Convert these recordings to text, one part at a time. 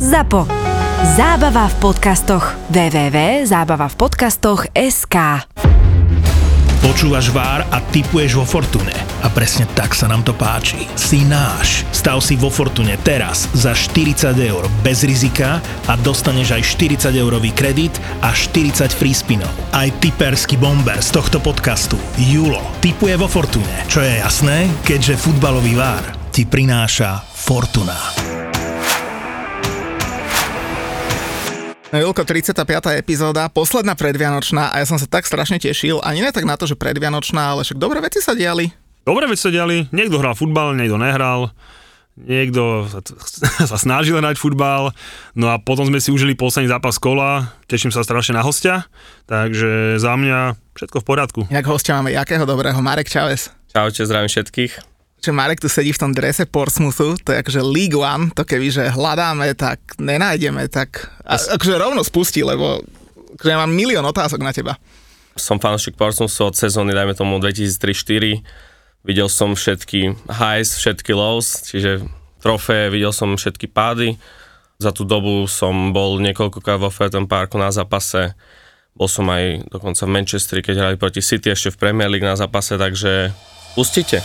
ZAPO. Zábava v podcastoch. www.zábavavpodcastoch.sk Počúvaš Vár a typuješ vo Fortune. A presne tak sa nám to páči. Si náš. Stav si vo Fortune teraz za 40 eur bez rizika a dostaneš aj 40 eurový kredit a 40 free spinov. Aj typerský bomber z tohto podcastu, Julo, typuje vo Fortune. Čo je jasné, keďže futbalový Vár ti prináša Fortuna. No Julko, 35. epizóda, posledná predvianočná a ja som sa tak strašne tešil, ani ne tak na to, že predvianočná, ale však dobré veci sa diali. Dobre veci sa diali, niekto hral futbal, niekto nehral, niekto sa, sa snažil hrať futbal, no a potom sme si užili posledný zápas kola, teším sa strašne na hostia, takže za mňa všetko v poriadku. Inak hostia máme jakého dobrého, Marek Čaves. Čaute, zdravím všetkých. Že Marek tu sedí v tom drese Portsmouthu, to je akože League One, to keby, že hľadáme, tak nenájdeme, tak a, akože rovno spustí, lebo akože ja mám milión otázok na teba. Som fanúšik Portsmouthu od sezóny, dajme tomu 2003-2004. Videl som všetky highs, všetky lows, čiže trofé, videl som všetky pády. Za tú dobu som bol niekoľkokrát vo Fenton Parku na zápase. Bol som aj dokonca v Manchesteri, keď hrali proti City ešte v Premier League na zápase, takže pustite.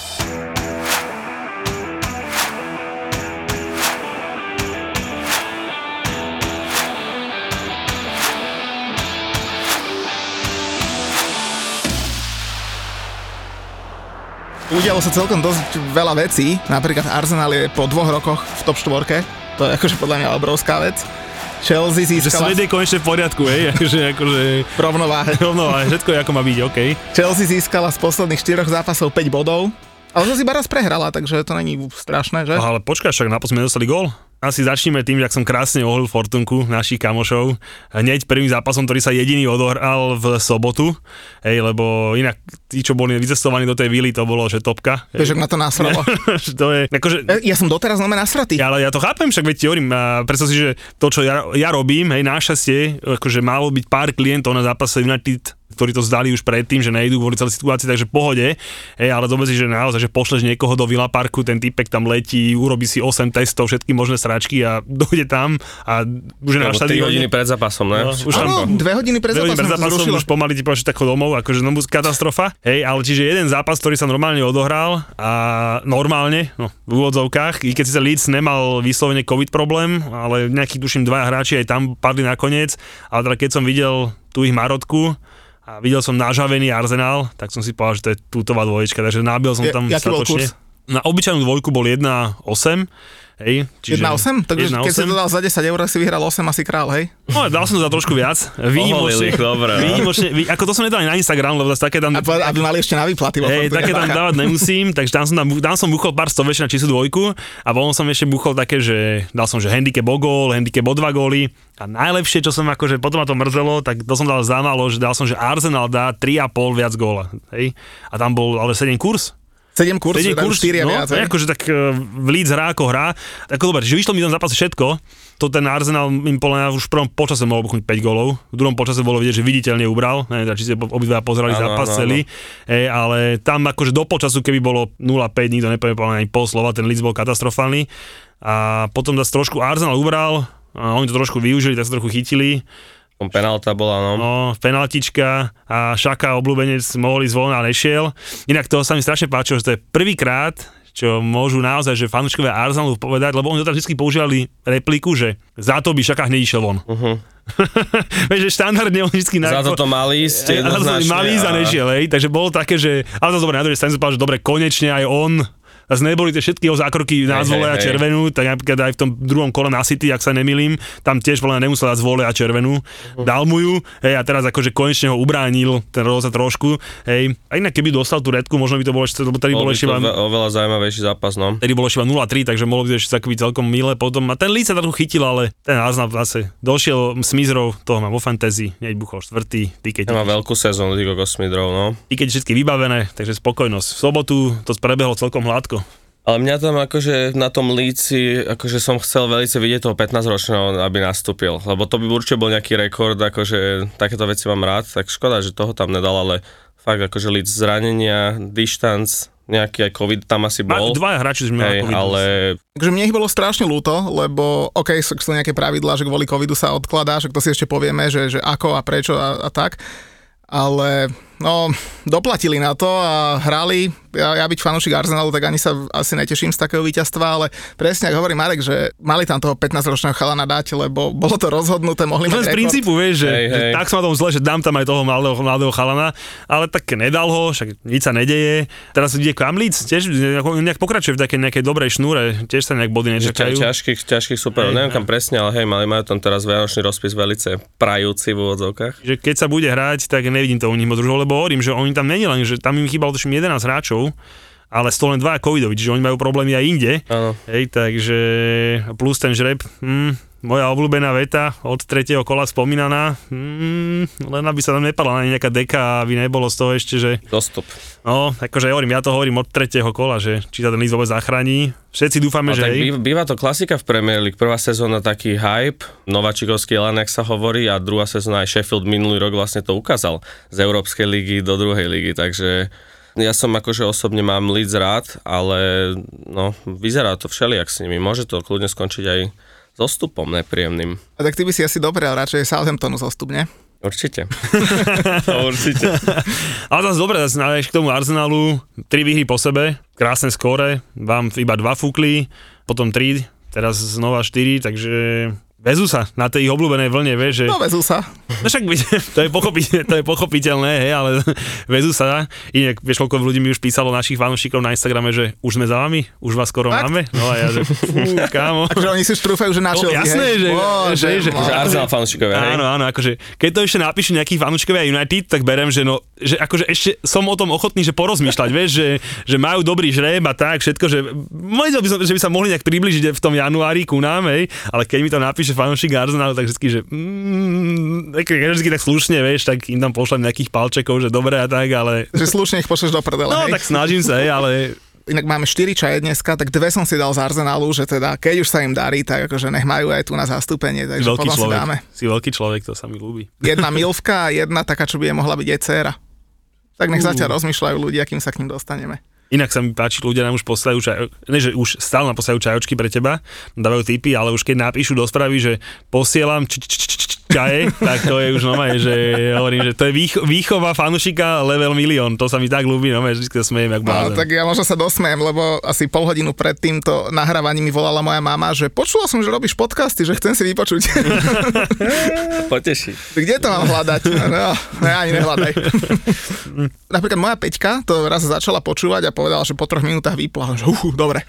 Udialo sa celkom dosť veľa vecí, napríklad Arsenal je po dvoch rokoch v top 4, to je akože podľa mňa obrovská vec. Chelsea Že získala svet je konečne v poriadku, hej, akože, akože v rovnováhe. rovno, ale všetko je ako má byť, OK. Chelsea získala z posledných 4 zápasov 5 bodov, ale zase iba raz prehrala, takže to není strašné, že? Ale počkaj, však naposledy dostali gól. Asi začneme tým, jak som krásne oholil Fortunku našich kamošov. Hneď prvým zápasom, ktorý sa jediný odohral v sobotu, hej, lebo inak tí, čo boli vycestovaní do tej vily, to bolo, že topka. Vieš, ma to nasralo. to je, akože, Ja- Ja som doteraz nome nasratý. Ja, ale ja to chápem, však veď ti hovorím, predstav si, že to, čo ja, ja robím, hej, našťastie, akože malo byť pár klientov na zápase United, ktorí to zdali už predtým, že nejdú kvôli celej situácii, takže pohode, hej, ale dobre si, že naozaj, že pošleš niekoho do Villa Parku, ten typek tam letí, urobí si 8 testov, všetky možné sračky a dojde tam a už je na Alebo 3 štadióne. hodiny pred zápasom, ne? No, už tam Áno, dve hodiny pred hodiny pred zápasom zápasom už pomaly ti povieš, že tako domov, akože znovu katastrofa. Hej, ale čiže jeden zápas, ktorý sa normálne odohral a normálne, no v úvodzovkách, i keď si sa Leeds nemal vyslovene COVID problém, ale nejakých tuším dvaja hráči aj tam padli nakoniec, ale teda keď som videl tú ich marotku, a videl som nažavený Arsenal, tak som si povedal, že to je tútová dvoječka, takže nabil som Ja- tam bol statočne. Na obyčajnú dvojku bol 1,8, hej. 1,8? Takže keď si 1,8. to dal za 10 eur, si vyhral 8 asi král, hej? No, dal som za trošku viac. Výnimočne, dobre, no. výnimočne, vý, ako to som nedal na Instagram, lebo zase také tam... A povedal, aby mali ešte na výplaty. Hej, také tam dávať nemusím, takže tam som, tam, tam som buchol pár stoveš na čistú dvojku a potom som ešte buchol také, že dal som, že handicap o gól, handicap o dva góly a najlepšie, čo som akože, potom ma to mrzelo, tak to som dal za málo, že dal som, že Arsenal dá 3,5 viac góla, hej, a tam bol ale 7 kurz, 7 kurz, 7 že dajú kurz, 4 a no, viac, akože tak e, v Leeds hrá ako hrá, ako dobre, že vyšlo mi v tom zápase všetko, to ten Arsenal im podľa mňa už v prvom počase mohol buchnúť 5 golov, v druhom počase bolo vidieť, že viditeľne ubral, neviem, či ste obidva pozerali zápas celý, Ej, ale tam akože do počasu, keby bolo 0-5, nikto mňa ani pol slova, ten Leeds bol katastrofálny. A potom zase trošku Arsenal ubral, a oni to trošku využili, tak sa trochu chytili, Tam Penálta bola, no. No, penaltička a Šaka obľúbenec mohol ísť von a nešiel. Inak to sa mi strašne páčilo, že to je prvýkrát, čo môžu naozaj, že fanúškovia Arsenalu povedať, lebo oni tam vždy používali repliku, že za to by Šaka hneď išiel von. Uh-huh. Vieš, že štandardne oni vždy... Za to to mal ísť jednoznačne. mali ísť a nešiel, hej. Takže bolo také, že... Ale to dobre, na druhej strane že dobre, konečne aj on Zase neboli tie všetky jeho zákroky na zvole a červenú, tak napríklad aj v tom druhom kole na City, ak sa nemilím, tam tiež mňa nemusel dať zvole a červenú, Mhm. dal mu ju, hej, a teraz akože konečne ho ubránil ten roza trošku, hej. A inak keby dostal tú redku, možno by to bolo ešte, lebo Bol bolo by ešte to iba, oveľa zaujímavejší zápas, no. Tedy bolo ešte iba 0-3, takže mohlo byť ešte takový celkom milé potom. A ten Leeds sa trochu chytil, ale ten Arsenal zase došiel Smizrov, toho mám vo fantasy, hneď buchol štvrtý, ty keď, Má veľkú sezónu, Digo Kosmidrov, no. ty keď všetky vybavené, takže spokojnosť. V sobotu to prebehlo celkom hladko. Ale mňa tam akože na tom líci, akože som chcel veľmi vidieť toho 15-ročného, aby nastúpil, lebo to by určite bol nejaký rekord, akože takéto veci mám rád, tak škoda, že toho tam nedal, ale fakt akože líc zranenia, distanc, nejaký aj COVID tam asi Ma, bol. dvaja hráči sme mali Hej, COVID. ale Takže mne ich bolo strašne ľúto, lebo OK, sú, sú nejaké pravidlá, že kvôli covidu sa odkladá, že to si ešte povieme, že, že ako a prečo a, a tak. Ale no, doplatili na to a hrali. Ja, ja byť fanúšik Arsenalu, tak ani sa asi neteším z takého víťazstva, ale presne ako hovorí Marek, že mali tam toho 15-ročného chalana dať, lebo bolo to rozhodnuté, mohli Len mať z rekord. princípu, vieš, že, Hej, že hej. tak som na tom zle, že dám tam aj toho mladého, mladého chalana, ale tak nedal ho, však nič sa nedeje. Teraz ide Kamlic, tiež nejak, nejak pokračuje v takej nejakej dobrej šnúre, tiež sa nejak body nečakajú. ťažkých, ťažkých super, Hej, neviem kam presne, ale hej, mali majú tam teraz vianočný rozpis velice prajúci v úvodzovkách. Že keď sa bude hrať, tak nevidím to u nich moc družov, lebo hovorím, že oni tam není len, že tam im chýbalo tuším 11 hráčov, ale toho len dva covidovi, čiže oni majú problémy aj inde. Áno. Hej, takže plus ten žreb, hm, moja obľúbená veta od tretieho kola spomínaná, hm, len aby sa tam nepadla na nejaká deka, aby nebolo z toho ešte, že Dostup. no, akože hovorím, ja to hovorím od tretieho kola, že či sa ten list vôbec zachráni. Všetci dúfame, A že tak hej. býva, to klasika v Premier League. Prvá sezóna taký hype, Nováčikovský elan, sa hovorí, a druhá sezóna aj Sheffield minulý rok vlastne to ukázal z Európskej ligy do druhej ligy, takže ja som akože osobne mám Leeds rád, ale no, vyzerá to všelijak s nimi. Môže to kľudne skončiť aj zostupom nepríjemným. A tak ty by si asi dobre, ale radšej Southamptonu zostup, nie? Určite. Určite. Ale zase dobre, zase k tomu Arsenalu, tri výhry po sebe, krásne skóre, vám iba dva fúkli, potom tri, teraz znova štyri, takže vezú sa na tej ich obľúbenej vlne, vieš, že... No vezú sa. No však to je, pochopiteľné, to je pochopiteľné, hej, ale vezú sa. Inak, vieš, koľko ľudí mi už písalo našich fanúšikov na Instagrame, že už sme za vami, už vás skoro Fakt? máme. No a ja, že fú, kámo. Akože oni si už trúfajú, že na No, jasné, hej. že- Bože, že- že-. Že Arsenal fanúšikovia, hej? Áno, áno, akože keď to ešte napíšu nejakí fanúčkovia United, tak berem, že no, že akože ešte som o tom ochotný, že porozmýšľať, vieš, že, že majú dobrý žreb a tak, všetko, že by som, že by sa mohli nejak približiť v tom januári ku nám, hej, ale keď mi to napíše fanúšik Arsenalu, tak vždy, že mm, tak, vždy tak slušne, vieš, tak im tam pošlem nejakých palčekov, že dobre a tak, ale Že slušne ich pošleš do prdele, no hej? tak snažím sa, hej, ale Inak máme 4 čaje dneska, tak dve som si dal z Arsenalu, že teda keď už sa im darí, tak akože nech majú aj tu na zastúpenie, si takže veľký potom si človek, dáme. si veľký človek, to sa mi ľúbi. Jedna milvka a jedna taká, čo by je mohla byť aj dcéra. Tak nech zatiaľ rozmýšľajú ľudia, kým sa k ním dostaneme. Inak sa mi páči, ľudia nám už posielajú čaj, ne, že už stále nám posielajú čajočky pre teba, dávajú tipy, ale už keď napíšu do správy, že posielam č- č- č- č- čaje, tak to je už normálne, že hovorím, že to je výcho- výchova fanušika level milión, to sa mi tak ľúbi, no, vždy sa smejem, jak No, blázen. tak ja možno sa dosmejem, lebo asi pol hodinu pred týmto nahrávaním mi volala moja mama, že počula som, že robíš podcasty, že chcem si vypočuť. Poteší. Kde to mám hľadať? No, ne, ani nehľadaj. Napríklad moja Peťka to raz začala počúvať a povedala, že po troch minútach vypla. Že uh, dobre.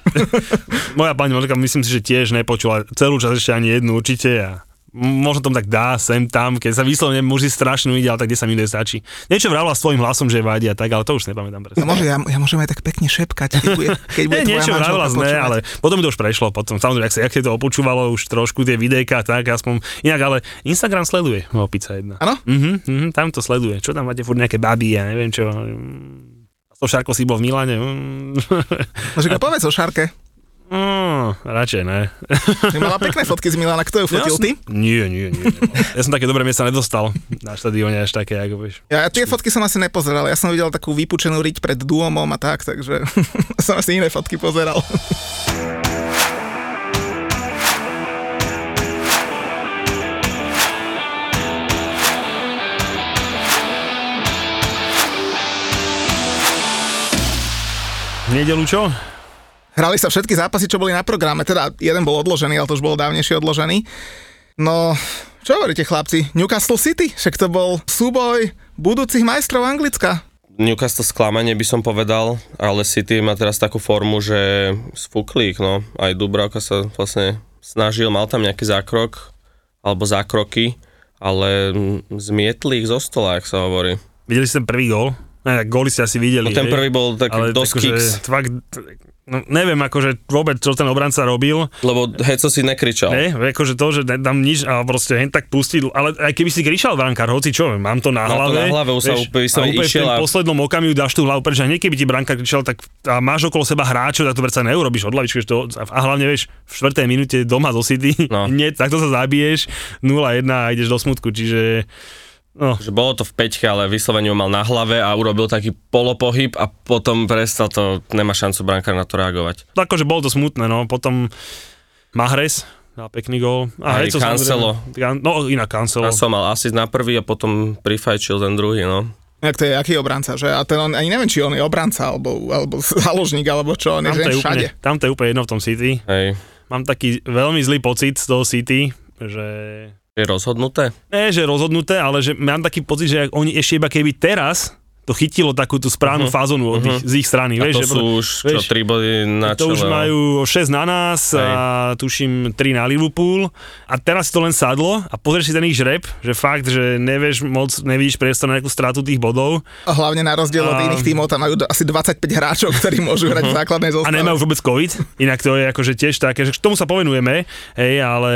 Moja pani Monika, myslím si, že tiež nepočula celú časť ešte ani jednu určite a možno tom tak dá, sem tam, keď sa vyslovene muži strašnú ide, ale tak 10 minút stačí. Niečo vravla s tvojim hlasom, že vadí a tak, ale to už nepamätám presne. No môže, ja, ja môžem aj tak pekne šepkať, keď bude, keď bude Nie, niečo sme, počúvať. ale potom to už prešlo, potom samozrejme, ak sa, jak sa to opočúvalo už trošku tie videjka, tak aspoň inak, ale Instagram sleduje, opica jedna. Áno? Mhm, mhm, tam to sleduje. Čo tam máte furt nejaké baby, ja neviem čo. So Šarko si bol v Milane. Mm. No, povedz o Šarke. Mm, radšej ne. Ty mala pekné fotky z Milana, kto ju fotil, ty? Nie, nie, nie. nie. Ja som také dobré miesta nedostal na štadióne až také, ako vieš. Ja tie fotky som asi nepozeral, ja som videl takú vypučenú riť pred Duomom a tak, takže som asi iné fotky pozeral. V nedelu čo? Hrali sa všetky zápasy, čo boli na programe, teda jeden bol odložený, ale to už bol dávnejšie odložený. No, čo hovoríte chlapci? Newcastle City? Však to bol súboj budúcich majstrov Anglicka. Newcastle sklamanie by som povedal, ale City má teraz takú formu, že sfúkli ich, no. Aj Dubravka sa vlastne snažil, mal tam nejaký zákrok, alebo zákroky, ale zmietli ich zo stola, ak sa hovorí. Videli ste ten prvý gól? Ne, tak góly ste asi videli. No ten prvý bol taký ale dosť akože kicks, Fakt, no, neviem akože vôbec, čo ten obranca robil. lebo Heco si nekričal. Ne, akože to, že tam nič a proste hen tak pustil, ale aj keby si kričal brankár, hoci čo, mám to na Má to hlave. na hlave, už sa úplne- a som úplne v išiel tom a- poslednom okamihu dáš tú hlavu, pretože hneď keby ti brankár kričal, tak a máš okolo seba hráčov, tak to predsa neurobiš od lavičky, to, a hlavne vieš, v štvrtej minúte doma zo City, No. nie, takto sa zabiješ, 0-1 a ideš do smutku, čiže No. Že bolo to v peťke, ale vyslovene ho mal na hlave a urobil taký polopohyb a potom prestal to, nemá šancu brankár na to reagovať. Akože bolo to smutné, no. Potom Mahres dal pekný gól. A Aj Heco Cancelo. No, inak Cancelo. A som mal asist na prvý a potom prifajčil ten druhý, no. Jak to je, aký obranca, že? A ten on, ani neviem, či on je obranca, alebo, alebo záložník, alebo čo, on je je, všade. úplne, tam to je úplne jedno v tom City. Hej. Mám taký veľmi zlý pocit z toho City, že Je rozhodnuté? nie, že rozhodnuté, ale že mám taký pocit, že oni ešte iba keby teraz to chytilo takú tú správnu uh-huh. fázonu od ich, z ich strany. A vieš, to že sú už čo, vieš, 3 body na to čele. už majú 6 na nás Hej. a tuším 3 na Liverpool a teraz to len sadlo a pozrieš si ten ich žreb, že fakt, že nevieš moc, nevidíš priestor na nejakú stratu tých bodov A hlavne na rozdiel od A- iných tímov, tam majú asi 25 hráčov, ktorí môžu hrať v základnej a zostave. nemajú vôbec COVID, inak to je akože tiež také, že k tomu sa povenujeme, hej, ale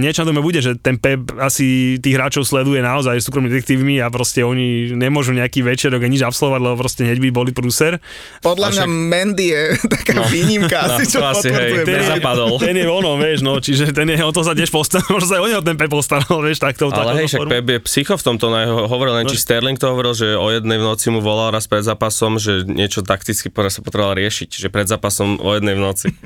niečo na tom bude, že ten Pep asi tých hráčov sleduje naozaj súkromnými detektívmi a proste oni nemôžu nejaký večerok a nič absolvovať, lebo proste hneď by boli prúser. Podľa mňa Mendy je taká No. výnimka, No, asi čo asi, hej, ten Nezapadol. Ten je ono, vieš, no, čiže ten je, o to sa tiež postaral, možno sa aj o neho ten Pep postaral, vieš, takto. Ale hej, však Pep je psycho v tomto, no, ho- hovoril len, či Sterling to hovoril, že o jednej v noci mu volal raz pred zápasom, že niečo takticky sa potreboval riešiť, že pred zápasom o jednej v noci.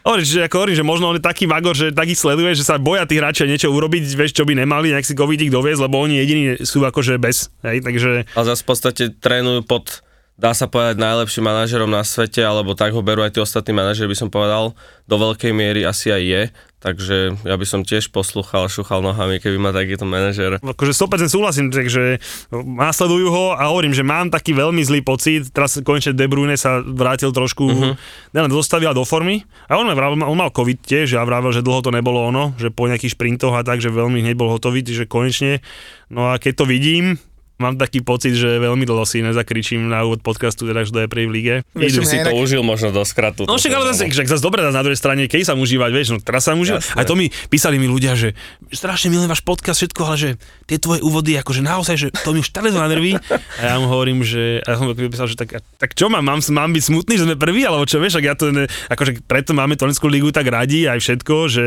Hovorím, že ako hovorím, že možno on je taký magor, že tak ich sleduje, že sa boja tí hráči niečo urobiť, vieš, čo by nemali, nejak si covidík doviezť, lebo oni jediní sú akože bez, hej, takže A zase v podstate trénujú pod, dá sa povedať, najlepším manažerom na svete, alebo tak ho berú aj tí ostatní manažeri, by som povedal, do veľkej miery asi aj je, takže ja by som tiež poslúchal, šúchal nohami, keby ma takýto manažer. akože 100% súhlasím, takže následujú ho a hovorím, že mám taký veľmi zlý pocit, teraz konečne De Bruyne sa vrátil trošku, uh-huh. nelen do zostavy, ale do formy a on, vravel, on mal COVID tiež a vravel, že dlho to nebolo ono, že po nejakých šprintoch a tak, že veľmi hneď bol hotový, že konečne, no a keď to vidím, mám taký pocit, že veľmi dlho si nezakričím na úvod podcastu, teda, že to je pri v lige. Vieš, Idú. Si to užil možno do skratu. No však ale zase, však zase dobre na druhej strane, keď sa užívať, vieš, no teraz sa mu užíva. Jasné. Aj to mi písali mi ľudia, že strašne milujem váš podcast, všetko, ale že tie tvoje úvody, akože naozaj, že to mi už tak na nervy. A ja mu hovorím, že, a ja som písal, že tak, tak čo mám, mám, mám byť smutný, že sme prví, alebo čo vieš, ak ja to, ne, akože preto máme Tolenskú ligu tak radi aj všetko, že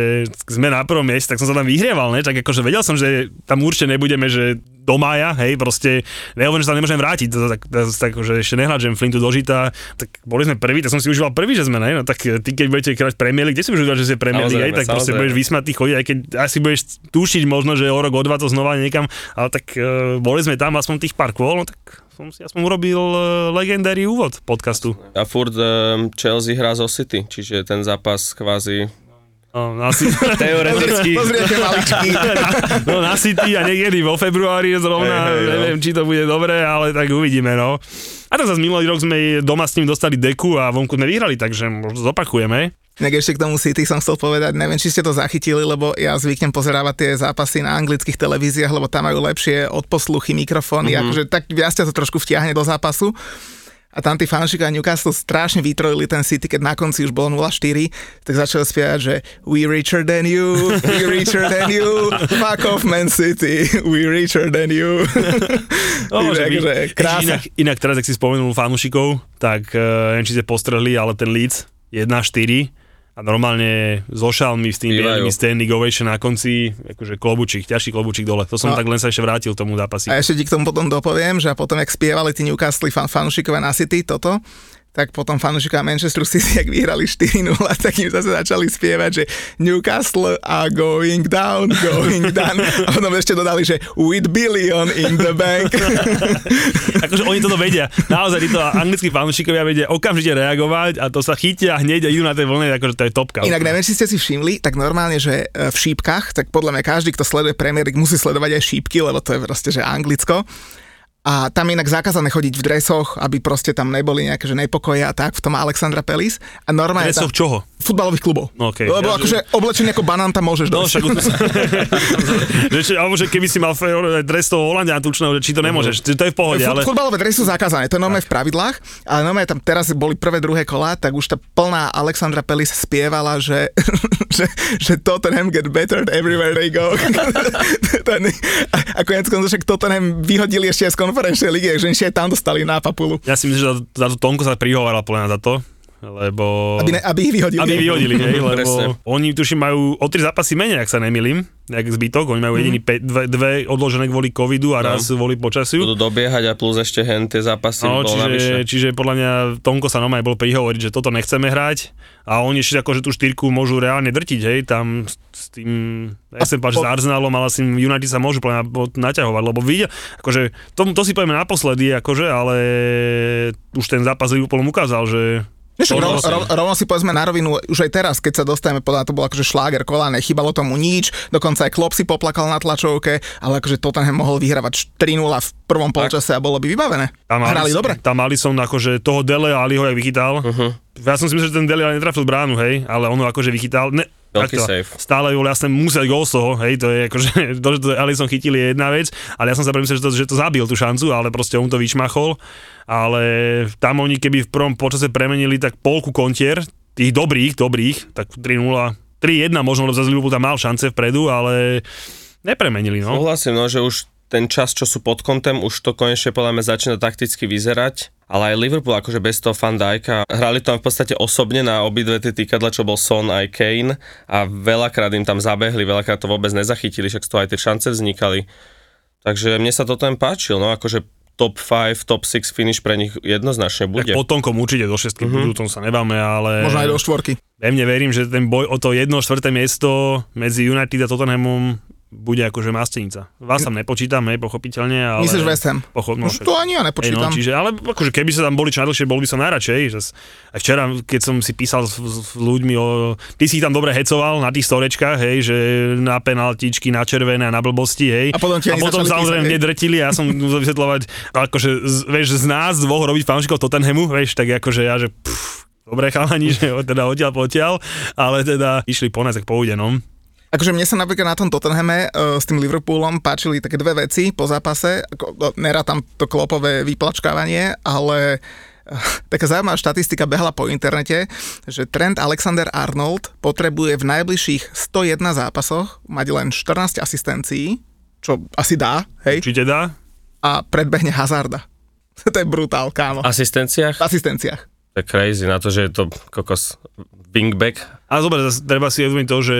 sme na prvom mieste, tak som sa tam vyhrieval, ne, tak akože vedel som, že tam určite nebudeme, že do mája, hej, proste, nehovorím, že sa nemôžem vrátiť, tak, tak, tak, že ešte nehľadžem Flintu do žita, tak boli sme prví, tak som si užíval prvý, že sme, ne, no tak ty keď budete krať Premier League, kde si budeš užívať, že si Premier League, Samozrejme, tak proste budeš vysmatý chodiť, aj keď asi budeš tušiť možno, že o rok, o dva to znova niekam, ale tak uh, boli sme tam aspoň tých pár kôl, no tak som si aspoň urobil uh, legendárny úvod podcastu. A furt um, Chelsea hrá zo City, čiže ten zápas kvázi No, na, si- teoreticky Pozriete maličky. no, na City a niekedy vo februári zrovna, hej, no. neviem, či to bude dobré, ale tak uvidíme, no. A to zase minulý rok sme doma s ním dostali deku a vonku sme vyhrali, takže možno zopakujeme. Tak ešte k tomu City som chcel povedať, neviem, či ste to zachytili, lebo ja zvyknem pozerávať tie zápasy na anglických televíziách, lebo tam majú lepšie odposluchy, mikrofóny, mm-hmm. akože tak viac ťa to trošku vtiahne do zápasu. A tam tí fanúšikovia Newcastle strašne vytrojili ten City, keď na konci už bolo 0-4, tak začali spievať, že we richer than you, we richer than you, fuck off Man City, we richer than you. No, byť. Takže krása. Inak, inak teraz, ak si spomenul fanúšikov, tak uh, neviem, či ste postrehli, ale ten Leeds 1-4 a normálne so šalmi s tým bielými standing ovation na konci, akože klobučík, ťažší klobučík dole. To som No. tak len sa ešte vrátil k tomu zápasí. A ešte ti k tomu potom dopoviem, že a potom, jak spievali tí Newcastle fan, fanúšikovia na City toto, tak potom fanúšikovia Manchester City, jak vyhrali 4-0, tak im zase začali spievať, že Newcastle are going down, going down. A potom ešte dodali, že with billion in the bank. akože oni toto vedia. Naozaj títo anglickí fanúšikovia vedia okamžite reagovať a to sa chytia hneď a idú na tej vlne, akože to je topka. Inak neviem, či ste si všimli, tak normálne, že e, v šípkach, tak podľa mňa každý, kto sleduje Premier League, musí sledovať aj šípky, lebo to je proste, že Anglicko. A tam je inak zakázané chodiť v dresoch, aby proste tam neboli nejaké že nepokoje a tak, v tom Alexandra Pelis. A normálne Dresoch tam, čoho? Futbalových klubov. No, okej. Lebo Ja, akože oblečený ako banán tam môžeš No, však že, či, alebo že keby si mal dres toho Holandia tučného, že či to nemôžeš, to je v pohode, ale... Fut, futbalové dresy sú zakázané, to je normálne v pravidlách, ale normálne tam teraz boli prvé, druhé kola, tak už tá plná Alexandra Pelis spievala, že, že, že Tottenham get better everywhere they go. A, konec koncov však Tottenham vyhodili ešte aj z konferenčnej ligy, že ešte aj tam dostali na papulu. Ja si myslím, že za, za tú Tonko sa podľa mňa za to, lebo... Aby, ne, aby ich vyhodili. aby ich vyhodili, hej, lebo Presne. oni tuším majú o tri zápasy menej, ak sa nemýlim, jak zbytok, oni majú jediný pe, dve, dve odložené kvôli covidu a No. raz kvôli počasiu. Budú dobiehať a plus ešte hen tie zápasy No, navyše. čiže, čiže podľa mňa Tomko sa normálne bol prihovoriť, že toto nechceme hrať a oni ešte akože tú štyrku môžu reálne drtiť, hej, tam s, s tým, ja sem páči po- s Arsenalom, ale s tým United sa môžu podľa naťahovať, lebo vidia, akože, to, to si povieme naposledy, akože, ale už ten zápas Liverpoolom ukázal, že Vieš, rovno, rovno, rovno si povedzme na rovinu, už aj teraz, keď sa dostajeme, podľa to bol akože šláger kola, nechybalo tomu nič, dokonca aj Klopp si poplakal na tlačovke, ale akože Tottenham mohol vyhrávať 3-0 v prvom polčase a bolo by vybavené. Tam Hrali dobre. Tam Alisson akože toho Dele Aliho jak vychytal. Uh-huh. Ja som si myslel, že ten Dele netrafil bránu, hej, ale ono akože vychytal. Ne, Veľký save. Stále bol jasne musieť gol z toho, hej, to je akože, to, že to Alisson chytil je jedna vec, ale ja som sa premyslel, že to, že to zabil tú šancu, ale proste on to vyčmachol, ale tam oni keby v prvom počase premenili tak polku kontier, tých dobrých, dobrých, tak 3-0, 3-1 možno, lebo zase Liverpool tam mal šance vpredu, ale nepremenili, no. Súhlasím, no, že už ten čas, čo sú pod kontem, už to konečne podľa mňa začína takticky vyzerať. Ale aj Liverpool, akože bez toho Van Dijka, hrali tam v podstate osobne na obidve tie týkadla, čo bol Son aj Kane a veľakrát im tam zabehli, veľakrát to vôbec nezachytili, však z toho aj tie šance vznikali. Takže mne sa to ten páčil, no akože top 5, top 6 finish pre nich jednoznačne Tak bude. pod Tonkom určite do šestky Mhm. budú, tom sa nebáme, ale... Možno aj do štvorky. Pevne verím, že ten boj o to jedno štvrté miesto medzi United a Tottenhamom bude akože mastenica. Vás tam nepočítam, hej, pochopiteľne, ale... Myslíš West Ham? Pocho- no, to ani ja Hej, nepočítam. no, čiže, ale akože keby sa tam boli čo najdlhšie, bol by som najradšej. Že, aj včera, keď som si písal s, s ľuďmi o... Ty si ich tam dobre hecoval na tých storečkách, hej, že na penaltičky, na červené a na blbosti, hej. A potom a potom samozrejme hej. mne drtili a ja som musel vysvetľovať, akože, z, vieš, z nás dvoch robiť fanúšikov Tottenhamu, vieš, tak akože ja, že pff, dobre chalani, že teda odtiaľ potiaľ, ale teda išli po nás, tak pôjde, no. Akože mne sa napríklad na tom Tottenhame uh, s tým Liverpoolom páčili také dve veci po zápase. Ako, no, nerá tam to klopové vyplačkávanie, ale uh, taká zaujímavá štatistika behla po internete, že Trent Alexander-Arnold potrebuje v najbližších 101 zápasoch mať len 14 asistencií, čo asi dá, hej, Či teda? a predbehne Hazarda. to je brutál, kámo. V asistenciách? V asistenciách. To je crazy, na to, že je to kokos wingback. A dobre, treba si uvedomiť to, že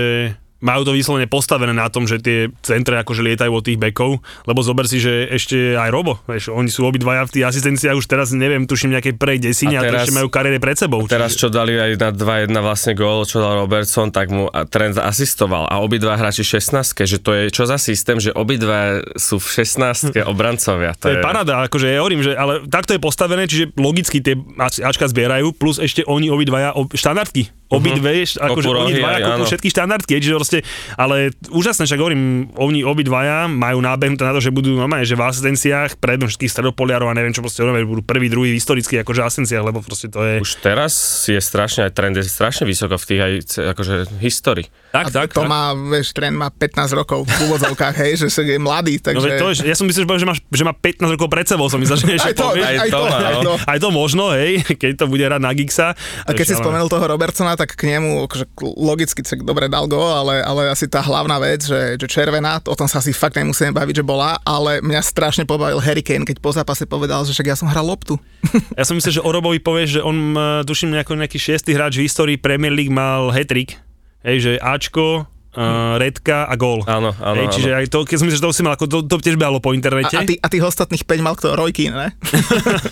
majú to vyslovene postavené na tom, že tie centre akože lietajú od tých bekov, lebo zober si, že ešte aj Robo, vieš, oni sú obidvaja v tých asistenciách už teraz, neviem, tuším nejakej prej desine a, A a teraz- to ešte majú kariére pred sebou. Teraz, čo dali aj na 2-1 vlastne gól, čo dal Robertson, tak mu a Trent asistoval a obidva hráči 16, že to je čo za systém, že obidva sú v 16 obrancovia. To je paráda, akože ja hovorím, že ale takto je postavené, čiže logicky tie Ač- Ačka zbierajú, plus ešte oni obidvaja ob, štandardky. Obidve, uh-huh. akože oni dvaja áno. všetky štandardky, čiže proste, ale úžasné, však hovorím, oni obidvaja majú nábehnuté na to, že budú normálne, že v asistenciách predom všetkých stredopoliarov a neviem čo proste, neviem, budú prvý, druhý historicky akože asistenciách, lebo proste to je... Už teraz je strašne, aj trend je strašne vysoko v tých aj akože histórii. Tak, tak, to tak. má, vieš, Trent má 15 rokov v úvodzovkách, hej, že je mladý, takže... No to, je- ja som myslel, že, máš, že má 15 rokov pred sebou, som myslel, že ešte aj to, povieš. aj, aj to, to má, aj no. to. Aj to možno, hej, keď to bude hrať na Gixa. A keď si spomenul toho Robertsona, tak k nemu akože logicky tak dobre dal go, ale, ale asi tá hlavná vec, že, že červená, o tom sa asi fakt nemusíme baviť, že bola, ale mňa strašne pobavil Harry Kane, keď po zápase povedal, že však ja som hral loptu. Ja som myslel, že o Robovi povieš, že on, e, tuším, nejako, nejaký šiestý hráč v histórii Premier League mal hetrik. Hej, že Ačko, uh, redka a gól. Áno, áno, Hej, čiže áno. aj to, keď som myslel, že to si mal, ako to, to tiež behalo po A, internete. a, ty, a tých ostatných 5 mal kto? Roy Keane, ne?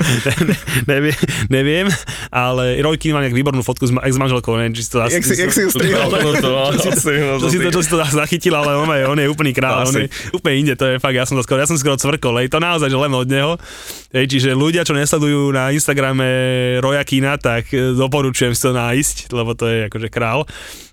neviem, neviem, ale Roy Keane má nejak výbornú fotku s, ma- s manželkou, neviem, či si to Jak si, jak si ju strihol. čo si to, čo si to zachytil, ale on je, on je úplný král, on je úplne inde, to je fakt, ja som to skoro, ja som skoro cvrkol, hej, to naozaj, že len od neho, hej, čiže ľudia, čo nesledujú na Instagrame Roya Kina, tak e, doporučujem si to nájsť, lebo to je akože král.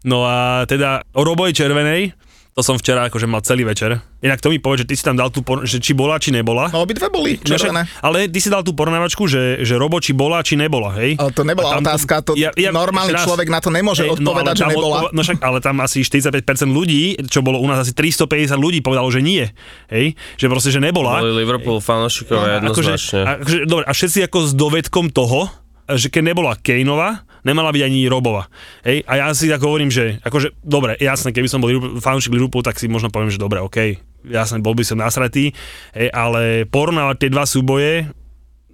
No a teda o Roboj Červenej, to som včera akože mal celý večer. Inak to mi povie, že ty si tam dal tú, por- že či bola, či nebola. No obidve boli No červené. ale ty si dal tú porovnávačku, že, že Robo či bola, či nebola, hej? Ale to nebola tam- otázka, to normálny ešte raz, človek na to nemôže hej, odpovedať, ale že tam nebola. odpo- no však, ale tam asi 45% ľudí, čo bolo u nás asi 350 ľudí, povedalo, že nie, hej? Že proste, že nebola. Boli Liverpool fanúšikovia akože, jednoznačne. akože, dobre, a všetci ako s dovedkom toho, že keď nebola Kaneova, nemala byť ani Robova. Hej? A ja si tak hovorím, že akože, dobre, jasné, keby som bol fanúšik Liverpoolu, tak si možno poviem, že dobre, OK, jasné, bol by som nasratý, hej, ale porovnávať tie dva súboje,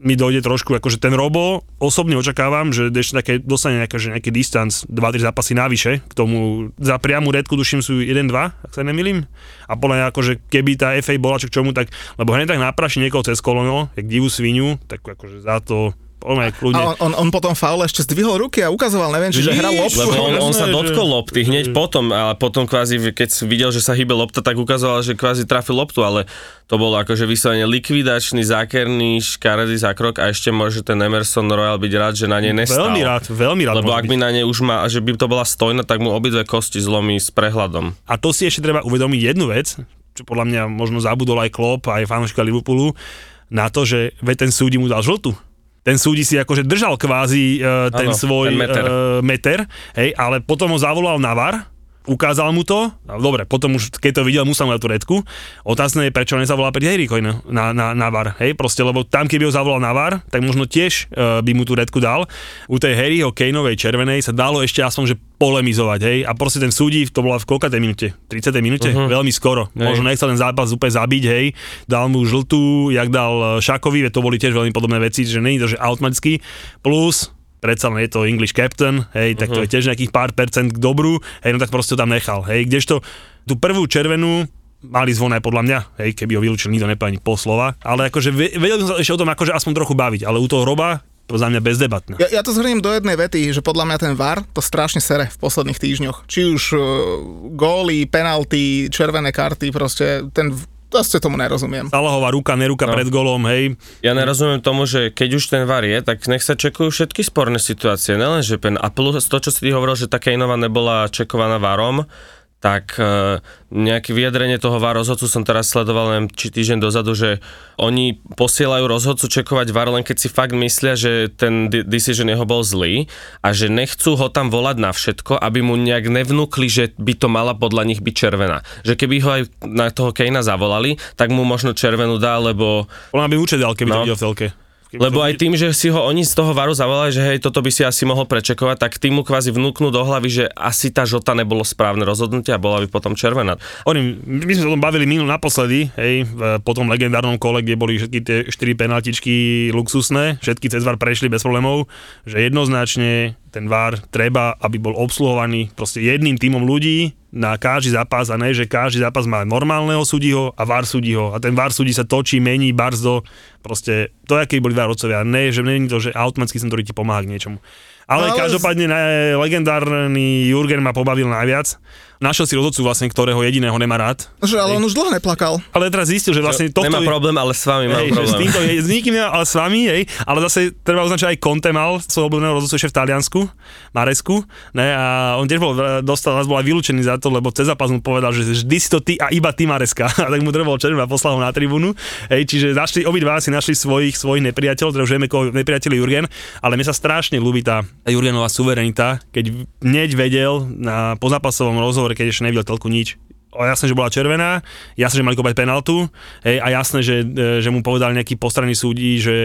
mi dojde trošku, akože ten Robo, osobne očakávam, že ešte také, dostane nejaký, že nejaký distanc, 2-3 zápasy navyše, k tomu za priamu redku duším sú 1-2, ak sa nemýlim. A podľa mňa akože keby tá FA bola čo k čomu, tak, lebo hneď tak napraší niekoho cez kolono, jak divú svinu, tak akože za to on aj kľudne. A on, on, on potom faule ešte zdvihol ruky a ukazoval, neviem, či že Vidíš? hral loptu. Lebo on, on sa dotkol lopty hneď potom, ale potom kvázi, keď videl, že sa hýbe lopta, tak ukazoval, že kvázi trafil loptu, ale to bolo akože vyslovene likvidačný, zákerný, škaredý zákrok a ešte môže ten Emerson Royal byť rád, že na nej nestal. Veľmi rád, veľmi rád. Lebo ak by na nej už má, že by to bola stojná, tak mu obidve kosti zlomí s prehľadom. A to si ešte treba uvedomiť jednu vec, čo podľa mňa možno zabudol aj Klopp, aj fanúšika Liverpoolu, na to, že veď ten súdi mu dal žltu. Ten súdi si akože držal kvázi uh, ten Áno, svoj ten meter. Uh, meter hej, ale potom ho zavolal na VAR, ukázal mu to, no, dobre, potom už keď to videl, musel mu dať tú redku. Otázne je, prečo nezavolal pri Coyne na, na, na VAR, hej, proste, lebo tam, keby ho zavolal na VAR, tak možno tiež uh, by mu tú redku dal. U tej Harryho Kaneovej červenej sa dalo ešte aspoň, že polemizovať, hej, a proste ten súdi, to bola v koľkatej minúte? 30. minúte? Uh-huh. Veľmi skoro. Hej. Možno nechcel ten zápas úplne zabiť, hej, dal mu žltú, jak dal Šakovi, veď to boli tiež veľmi podobné veci, že není to, že automaticky, plus predsa len je to English captain, hej, tak to je tiež nejakých pár percent k dobru, hej, no tak proste ho tam nechal, hej, kdežto tú prvú červenú mali zvon aj podľa mňa, hej, keby ho vylúčil, nikto nepovie ani pol slova, ale akože ve- vedel som sa ešte o tom akože aspoň trochu baviť, ale u toho Roba to za mňa bezdebatné. Ja, ja to zhrniem do jednej vety, že podľa mňa ten VAR to strašne sere v posledných týždňoch. Či už uh, góly, penalty, červené karty, proste ten Proste tomu nerozumiem. Salahová ruka, neruka No. pred golom, hej. Ja nerozumiem tomu, že keď už ten VAR je, tak nech sa čekujú všetky sporné situácie, nelen že pen, a plus to, čo si ty hovoril, že tá Kaneova nebola čekovaná VARom, tak e, nejaké vyjadrenie toho VAR rozhodcu som teraz sledoval neviem, či týždeň dozadu, že oni posielajú rozhodcu čekovať VAR len keď si fakt myslia, že ten de- decision jeho bol zlý a že nechcú ho tam volať na všetko, aby mu nejak nevnúkli, že by to mala podľa nich byť červená. Že keby ho aj na toho Kejna zavolali, tak mu možno červenú dá, lebo Ona by účet dal, keby No. to videl v telke. Lebo aj tým, že si ho oni z toho varu zavolali, že hej, toto by si asi mohol prečekovať, tak tým mu kvázi vnúknú do hlavy, že asi tá žota nebolo správne rozhodnutie a bola by potom červená. Hovorím, my sme sa o tom bavili minul naposledy, hej, po tom legendárnom kole, kde boli všetky tie 4 penaltičky luxusné, všetky cez VAR prešli bez problémov, že jednoznačne ten VAR treba, aby bol obsluhovaný proste jedným tímom ľudí na každý zápas a ne, že každý zápas má normálneho súdiho a VAR súdiho a ten VAR súdi sa točí, mení, barzdo, proste to, aký boli VAR odcovia, ne, že není to, že automaticky som ktorý ti pomáha k niečomu. Ale, Ale každopádne ne, legendárny Jurgen ma pobavil najviac. Našiel si rozhodcu vlastne, ktorého jediného nemá rád. Že, ale on už dlho neplakal. Ale teraz zistil, že vlastne tohto... Nemá problém, ale s vami mám Hej, že s problém. týmto, je, s nikým nemá, ale s vami, hej, ale zase treba uznať, že aj Conte mal svojho obľúbeného rozhodcu ešte v Taliansku, Maresku, ne, a on tiež bol, dostal, nás bol aj vylúčený za to, lebo cez zápas mu povedal, že vždy si to ty a iba ty Mareska, a tak mu drvol červený a poslal ho na tribúnu, hej, čiže našli, obidva si našli svojich, svojich nepriateľov, teda už vieme, koho nepriateľ Jurgen, ale mne sa strašne ľúbi tá Jurgenová suverenita, keď hneď vedel na pozápasovom rozhovore, keď ešte nevidel telku nič, jasné, že bola červená, jasné, že mali kopať penaltu hej, a jasné, že, e, že mu povedal nejaký postranný súdi, že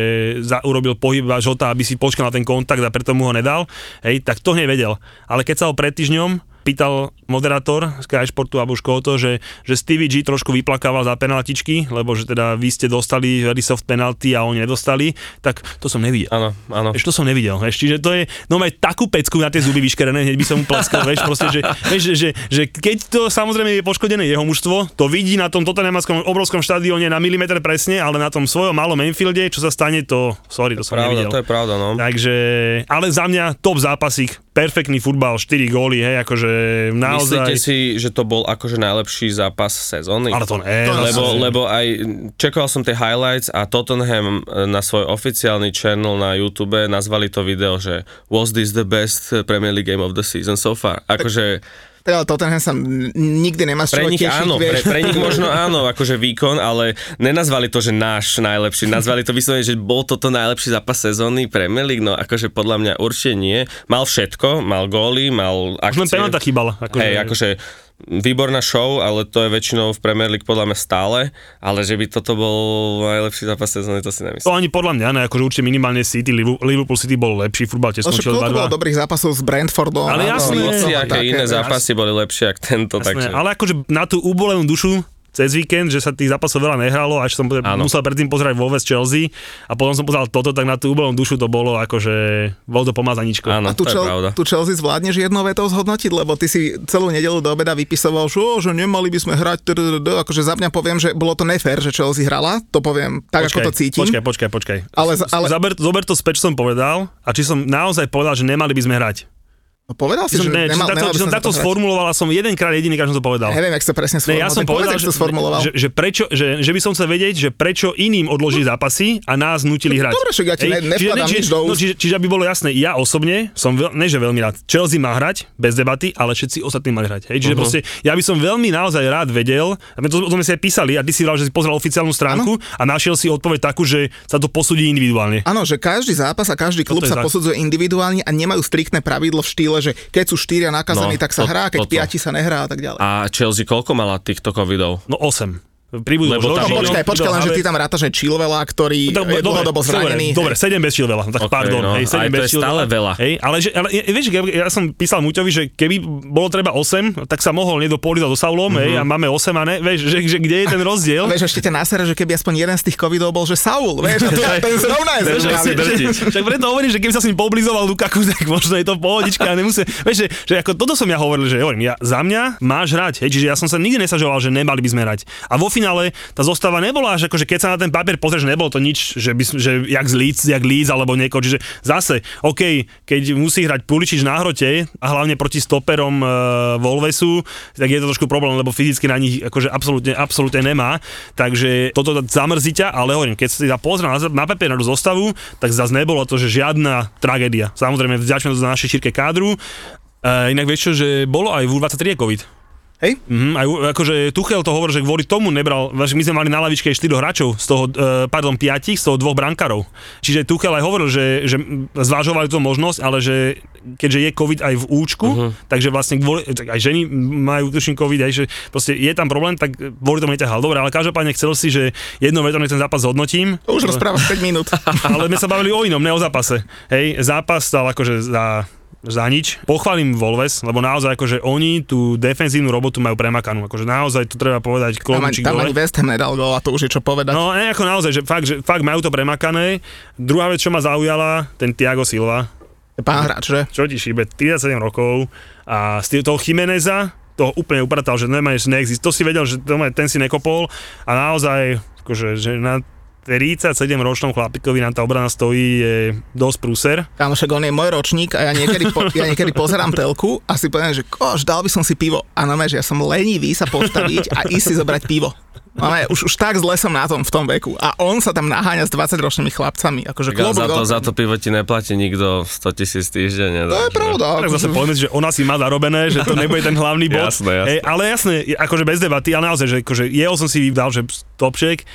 za, urobil pohyb žota, aby si počkal na ten kontakt a preto mu ho nedal, hej, tak to hneď vedel. Ale keď sa ho pred týždňom pýtal moderátor Sky Sportu alebo Škoto, že, že Stevie G trošku vyplakával za penaltičky, lebo že teda vy ste dostali very soft penalty a oni nedostali, tak to som nevidel. Áno, áno. Vieš, to som nevidel, vieš, čiže to je, no maj takú pecku na tie zuby vyškerené, hneď by som mu pleskal, vieš, proste, že, vieš, že, že, že, keď to samozrejme je poškodené jeho mužstvo, to vidí na tom Tottenhamaskom obrovskom štadióne na milimeter presne, ale na tom svojom malom Enfielde, čo sa stane, to, sorry, to som Pravda, nevidel. to je pravda, no. Takže, ale za mňa top zápasík, perfektný futbal, 4 góly, hej, akože naozaj... Myslíte si, že to bol akože najlepší zápas sezóny? Ale to ne, To lebo, lebo aj čekal som tie highlights a Tottenham e, na svoj oficiálny channel na YouTube nazvali to video, že was this the best Premier League game of the season so far? Akože Tak ale Tottenham sa nikdy nemá z pre nich tešiť, áno, pre, vieš. pre nich možno áno, akože výkon, ale nenazvali to, že náš najlepší, nazvali to vyslovene, že bol toto najlepší zápas sezóny Premier League, no akože podľa mňa určite nie. Mal všetko, mal góly, mal Už len akcie. penalta chýbala. Akože, Hej, akože výborná show, ale to je väčšinou v Premier League podľa mňa stále, ale že by toto bol najlepší zápas sezóny, to si to nemyslím. ani podľa mňa, ne, akože určite minimálne City, Liverpool City bol lepší, futbal tiež skončil koľko bolo 2-2. dobrých zápasov s Brentfordom. Ale jasné, Hoci aké iné zápasy boli lepšie ako tento, Jasné, takže... ale akože na tú ubolenú dušu cez víkend, že sa tých zápasov veľa nehralo, až som Áno. musel predtým pozerať Wolves Chelsea a potom som pozeral toto, tak na tú úbolnú dušu to bolo akože bol to pomazaničko. Áno, A tu, pravda. tu Chelsea zvládneš jednou vetou zhodnotiť, lebo ty si celú nedelu do obeda vypisoval, že, "Ó, že nemali by sme hrať, akože za mňa poviem, že bolo to nefér, že Chelsea hrala, to poviem tak, ako to cítim. Počkaj, počkaj, počkaj. Ale- ale- Zaber, zober to späť, čo som povedal a či som naozaj povedal, že nemali by sme hrať. No, povedal si, som, že ne, nemal, takto, som takto sformuloval a som jedenkrát jediný, keď som to povedal. Neviem, jak sa presne Ne, sformuloval. ja som povedz, povedal, jak že, sformuloval. že, že, prečo, že, že by som chcel vedieť, že prečo iným odloží zápasy a nás nutili hrať. Dobre, však ja ti ne- čiže, nič do no, čiže, čiže, aby bolo jasné, ja osobne som, veľ, ne že veľmi rád, Chelsea má hrať, bez debaty, ale všetci ostatní mali hrať. Hej? Čiže uh-huh. proste, ja by som veľmi naozaj rád vedel, a to, to sme si aj písali, a ty si vral, že si pozrel oficiálnu stránku a našiel si odpoveď takú, že sa to posúdi individuálne. Áno, že každý zápas a každý klub sa posudzuje individuálne a nemajú striktné pravidlo v štýle, že keď sú štyria nakazení, No, tak sa to- hrá, keď toto. piati sa nehrá a tak ďalej. A Chelsea koľko mala týchto covidov? No 8. Pribudol Lebo tam- No počkaj, počkaj, len že ty tam rátaš aj Chilvela, ktorý Do- je dlhodobo zranený. Dobre, 7 bez Chilvela, tak Ok, pardon. no, hej, 7 aj to bez je stále veľa. Hej, ale, že, ale ja- vieš, ja, ja som písal Muťovi, že keby bolo treba 8, tak sa mohol nie do Polida do Saulom, Mhm. hej, a máme 8 a ne, vieš, že, že kde je ten rozdiel? A vieš, ešte ťa nasere, že keby aspoň jeden z tých covidov bol, že Saul, vieš, a to, ten zrovna je drtiť. Však preto hovorím, že keby sa s ním poblizoval Lukaku, tak možno je to pohodička a nemusí, vieš, že, že ako toto som ja hovoril, že hovorím, ja, za mňa máš hrať, hej, čiže ja som sa nikdy nesažoval, že nemali by sme hrať. A vo finále tá zostava nebola že keď sa na ten papier pozrieš, nebolo to nič, že, by, že jak z Leeds, jak Leeds alebo nieko, čiže zase, OK, keď musí hrať Puličič na hrote a hlavne proti stoperom e, Volvesu, tak je to trošku problém, lebo fyzicky na nich akože absolútne, absolútne nemá, takže toto zamrzí ťa, ale hovorím, keď si pozrel na, na papier na tú zostavu, tak zase nebolo to, že žiadna tragédia. Samozrejme, vďačme to za našej šírke kádru, E, inak vieš čo, že bolo aj v U23 je COVID. Hej? Mhm, aj akože Tuchel to hovorí, že kvôli tomu nebral, že my sme mali na lavičke 4 hráčov, z toho, e, pardon, 5, z toho dvoch brankárov. Čiže Tuchel aj hovoril, že, že zvážovali tú možnosť, ale že keďže je COVID aj v účku, uh-huh. takže vlastne kvôli, tak aj ženy majú tuším COVID, aj že proste je tam problém, tak kvôli tomu neťahal. Dobre, ale každopádne chcel si, že jednou vetou ten zápas zhodnotím, To už rozprávaš 5 minút. ale sme sa bavili o inom, ne o zápase. Hej, zápas stal akože za za nič. Pochválim Volves, lebo naozaj akože oni tú defenzívnu robotu majú premakanú. Akože naozaj to treba povedať Tam, ani- tam ani West Ham nedal gól a to už je čo povedať. No ne, ako naozaj, že fakt, že fakt majú to premakané. Druhá vec, čo ma zaujala, ten Tiago Silva, Pán hráč, že? čo ti šíbe, 37 rokov a z toho Chimeneza toho úplne upratal, že normálne že neexist. To si vedel, že ten si nekopol a naozaj, akože, že na 37 ročnom chlapikovi nám tá obrana stojí je dosť prúser. Kámo, však on je môj ročník a ja niekedy, po, ja niekedy pozerám telku a si poviem, že kož, dal by som si pivo. A no že ja som lenivý sa postaviť a ísť si zobrať pivo. Máme, už, už tak zle som na tom v tom veku. A on sa tam naháňa s 20-ročnými chlapcami. Akože Tak ale klobúk za to, za to pivo ti neplatí nikto 100 tisíc týždenne. To je pravda. Tak zase povedz, že ona si má zarobené, že to nebude ten hlavný bod. Jasné, jasné. Hej, ale jasné, akože bez debaty, ale naozaj, že akože jeho som si vydal, že topček.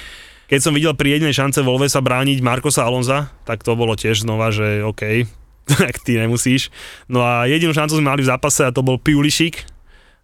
Keď som videl pri jedinej šance Volvesa brániť Markosa Alonza, tak to bolo tiež znova, že OK, tak ty nemusíš. No a jedinú šancu sme mali v zápase a to bol Piulišik.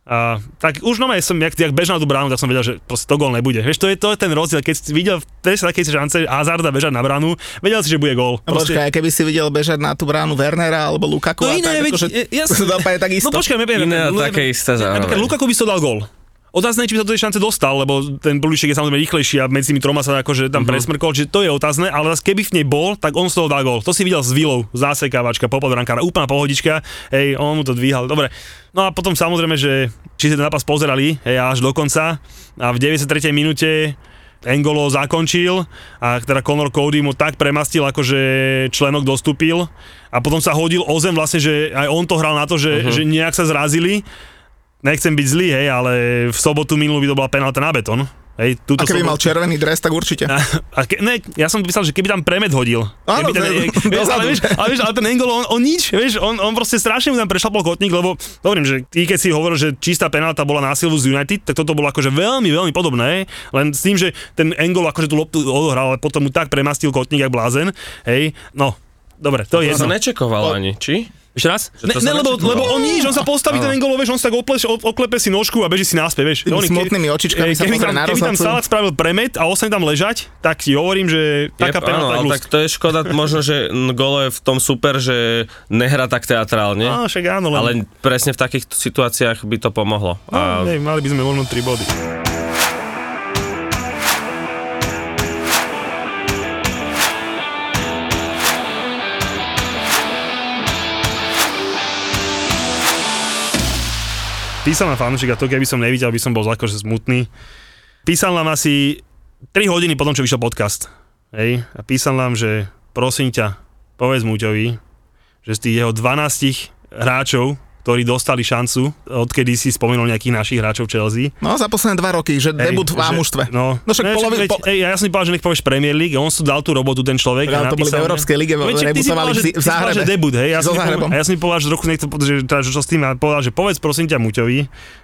A tak už no som, jak, jak bežal na tú bránu, tak som vedel, že proste to gól nebude. Vieš, to je, to je ten rozdiel, keď si videl presne také šance Hazarda bežať na bránu, vedel si, že bude gól. No Počkaj, keby si videl bežať na tú bránu Wernera alebo Lukaku, No iné, tak, veď, akože, e, jasné. to dopadne takisto. No počkaj, neviem. Iné také isté zároveň. Lukaku by si to dal gól. Otázne, je, či by sa do tej šance dostal, lebo ten Pulišek je samozrejme rýchlejší a medzi tými troma sa akože tam uh-huh. presmrkol, čiže to je otázne, ale zase keby v nej bol, tak on z toho dal gól. To si videl s Vilou, zásekávačka, popod brankára, úplná pohodička, hej, on mu to dvíhal, dobre. No a potom samozrejme, že či ste ten zápas pozerali, hej, až do konca a v 93. minúte Engolo zakončil a teda Conor Cody mu tak premastil, akože členok dostúpil a potom sa hodil o zem vlastne, že aj on to hral na to, že, uh-huh. že nejak sa zrazili. Nechcem byť zlý, hej, ale v sobotu minulú by to bola penálta na betón. Hej, túto A keby sobotu- mal červený dres, tak určite. a, a ke, ne, ja som písal, že keby tam premet hodil. Áno, keby ten, to je- vieš, ale, vieš, ale, vieš, ale ten Engolo, on, on nič, vieš, on, on proste strašne mu tam prešlapol kotník, lebo hovorím, že ty keď si hovoril, že čistá penálta bola na Silvu z United, tak toto bolo akože veľmi, veľmi podobné, len s tým, že ten Engolo akože tú loptu odohral, ale potom mu tak premastil kotník, jak blázen, hej, no, dobre, to je To sa jedno. nečekoval ani, či? Ešte raz? Ne, ne, lebo, lebo on nič, on sa postaví ten Engolo, vieš, on sa tak opleš, oklepe si nožku a beží si náspäť, vieš. Tými smutnými očičkami sa keby tam, na keby tam. Salak spravil premet a ostane tam ležať, tak ti hovorím, že taká áno, penálta tak to je škoda, možno, že Golo je v tom super, že nehrá tak teatrálne, No, však áno, len... ale presne v takých situáciách by to pomohlo. No, A nej, mali by sme možno 3 body. Písal nám fanúšik a to keby som nevidel, by som bol akože smutný. Písal nám asi 3 hodiny potom, čo vyšiel podcast. Hej, a písal nám, že prosím ťa, povedz Muťovi, že z tých jeho 12 hráčov, ktorí dostali šancu, odkedy si spomenul nejakých našich hráčov Chelsea. No, za posledné dva roky, že Hej, debut v ámuštve. No, No však ne, polovi- veď, po- ej, ja som si povedal, že nech povieš Premier League, on si dal tú robotu, ten človek. Ale a to boli v Európskej lige, No, rebutovali povedal, v- Záhrebe. že debut, hej, ja So som, a ja som mi povedal, že trochu niekto, že, teda, čo s tým, a povedal, že povedz prosím ťa Muťovi,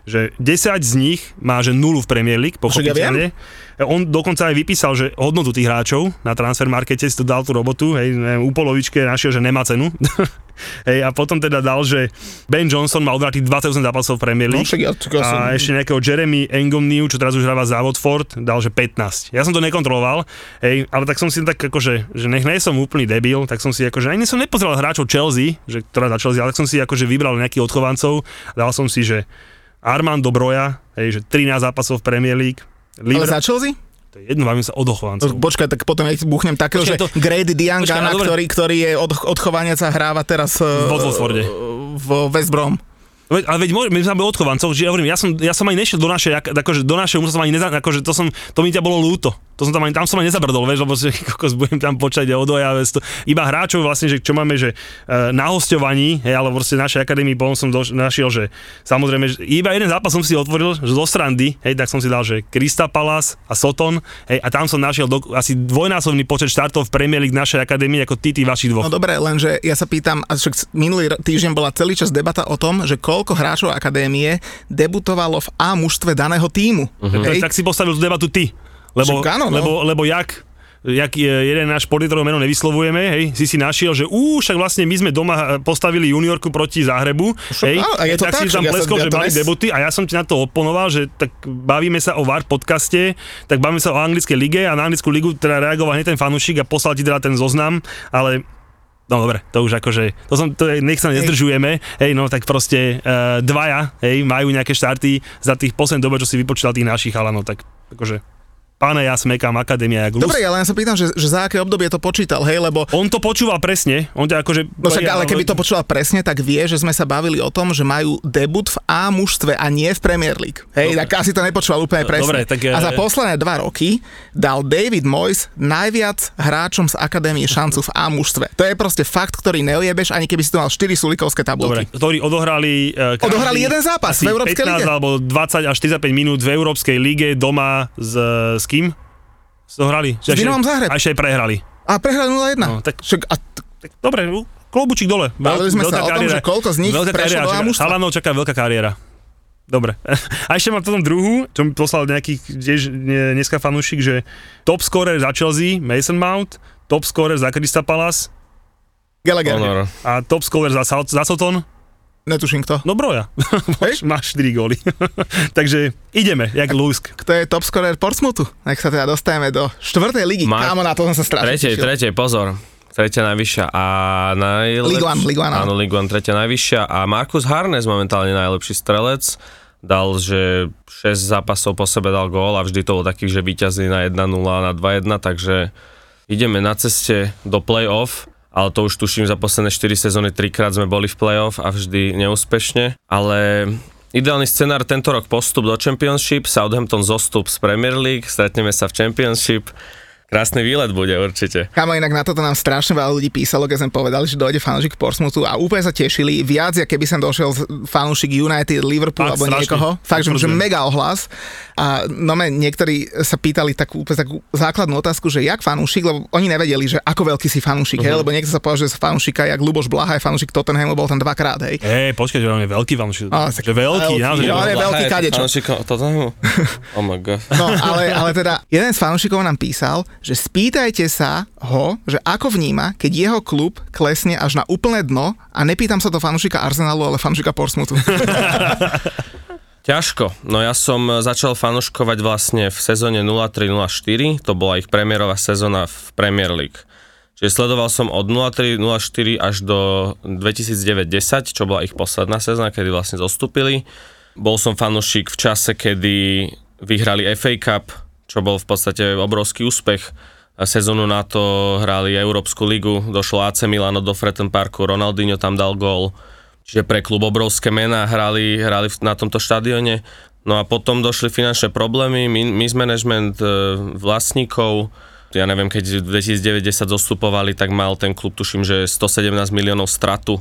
že 10 z nich má že nulu v Premier League, ja pochopiteľne. On dokonca aj vypísal, že hodnotu tých hráčov na transfer markete si to dal tú robotu, hej, neviem, u polovičke našiel, že nemá cenu. hej, a potom teda dal, že Ben Johnson mal odvratých 28 zápasov v Premier No, League. však ja, čak ja som... A ešte nejakého Jeremy Engomniu, čo teraz už hráva za Watford, dal, že 15. Ja som to nekontroloval, hej, ale tak som si tak akože, že nech nie som úplný debil, tak som si akože, ani som nepozeral hráčov Chelsea, že, ktorá za Chelsea, ale tak som si akože vybral nejakých odchovancov, dal som si, že Armando Broja, hej, že 13 zápasov v Premier League, Ale Liver, za Chelsea? to je jedno, bavím sa o dochovancov. Počkaj, tak potom ja buchnem takého, Počkaj, že to- Grady Diangana, ale ktorý, ktorý je od, odchovaniac a hráva teraz eh, Vo Watforde. v West Brom. Veď, ale veď my sme boli odchovancov, že ja hovorím, ja som, ja som ani nešiel do našej, ak- akože do našej, som ani neza, akože to som, to mi ťa bolo ľúto. To som tam ani, tam som ani nezabrdol, vieš, lebo si, kokos, budem tam počať odoja, vieš, to, iba hráčov vlastne, že čo máme, že e, na hostovaní, hej, ale proste v našej akadémii potom som doš, našiel, že samozrejme, že iba jeden zápas som si otvoril, že zo Strandy, hej, tak som si dal, že Krista Palace a Soton, hej, a tam som našiel do, asi dvojnásobný počet štartov v Premier League našej akadémii ako ty, tí vašich No dvoch. dobre, lenže ja sa pýtam, a však minulý týždeň bola celý čas debata o tom, že koľko hráčov akadémie debutovalo v A mužstve daného týmu. Uh-huh. Hej? Tak si postavil tú debatu ty. Lebo, Však áno, no. lebo, lebo jak, jak je jeden náš politorov meno nevyslovujeme, hej, si si našiel, že ú, však vlastne my sme doma postavili juniorku proti Záhrebu, hej, a je to tak, tak, si tam ja pleskol, ja že mali nes- debuty a ja som ti na to oponoval, že tak bavíme sa o VAR podcaste, tak bavíme sa o anglickej lige a na anglickú ligu teda reagoval hneď ten fanúšik a poslal ti teda ten zoznam, ale No dobre, to už akože, to som, to je, nech sa nezdržujeme, hej, no tak proste uh, dvaja, hej, majú nejaké štarty za tých posledných dobe, čo si vypočítal tých našich chalanov, tak akože, pána ja smekám, akadémia, jak. Dobre, ale ja sa pýtam, že, že za aké obdobie to počítal, hej, lebo On to počúval presne, on ťa akože... No však, ale keby to počúval presne, tak vie, že sme sa bavili o tom, že majú debut v A mužstve a nie v Premier League. Hej, Dobre. tak asi to nepočúval úplne presne. Dobre, tak, a za e- posledné dva roky dal David Moyes najviac hráčom z akadémie šancu v A mužstve. To je proste fakt, ktorý neojebeš, ani keby si to mal 4 sulikovské Dobre, tabulky. ktorí odohrali... Uh, Odohrali jeden zápas v Európskej 15 lige. alebo 20 až 45 minút v Európskej lige doma s, s kým? S hrali? S Dynamom Záhreb. A ešte aj prehrali. A prehrali 0-1. No, tak- Však, a t- Tak dobre, klobučík dole. Bavili sme sa o tom, že koľko z nich veľká prešlo kariéra, do. Chalanov čaká veľká kariéra. Dobre. A ešte mám potom druhú, čo mi poslal nejaký tiež ne- dneska fanúšik, že top scorer za Chelsea, Mason Mount, top scorer za Crystal Palace Gallagher. Honor. a top scorer za, South- za Soton, Netuším kto. no broja. Hej. Máš 4 góly. Takže ideme, jak Lusk. Kto je top scorer Portsmouthu? Nech sa teda dostajeme do štvrtej ligy. Ma- Kámo, na to som sa strašne Tretej, tešil. tretej, pozor. Tretia najvyššia a 1, Ligue 1, áno. 1, tretia najvyššia a Markus Harnes momentálne najlepší strelec. Dal, že 6 zápasov po sebe dal gól a vždy to bol taký, že víťazí na 1-0 a na 2-1, takže ideme na ceste do play-off ale to už tuším za posledné 4 sezóny, trikrát sme boli v play-off a vždy neúspešne, ale ideálny scenár tento rok postup do Championship, Southampton zostup z Premier League, stretneme sa v Championship, krásny výlet bude určite. Kamo, inak na toto nám strašne veľa ľudí písalo, keď sme povedali, že dojde fanúšik Portsmouthu a úplne sa tešili. Viac, ako keby sem došiel z- fanúšik United, Liverpool Fakt, alebo strašne. niekoho. Fakt, že, že mega ohlas. A no men, niektorí sa pýtali takú, úplne takú základnú otázku, že jak fanúšik, lebo oni nevedeli, že ako veľký si fanúšik, uh-huh. hej, lebo niekto sa povedal, že sa fanúšika, jak Luboš Blaha je fanúšik Tottenhamu, bol tam dvakrát, hej. Hej, počkaj, že on je veľký fanúšik. Á, tak Že veľký, veľký, naozaj. jo, ale je veľký kadečo. Tottenhamu? Oh my god. No, ale, ale teda jeden z fanúšikov nám písal, že spýtajte sa ho, že ako vníma, keď jeho klub klesne až na úplné dno a nepýtam sa to fanúšika Arsenalu, ale fanúšika Portsmouthu. Ťažko. No ja som začal fanuškovať vlastne v sezóne 03-04, to bola ich premiérová sezóna v Premier League. Čiže sledoval som od 03-04 až do 2009-10, čo bola ich posledná sezóna, kedy vlastne zostúpili. Bol som fanušik v čase, kedy vyhrali FA Cup, čo bol v podstate obrovský úspech. A Sezónu na to hrali Európsku ligu, došlo AC Milano do Fretton Parku, Ronaldinho tam dal gól. čiže pre klub obrovské mená hrali, hrali na tomto štadióne. No a potom došli finančné problémy, mismanagement e, vlastníkov, ja neviem, keď v 2090 zostupovali, tak mal ten klub, tuším, že 117 miliónov stratu.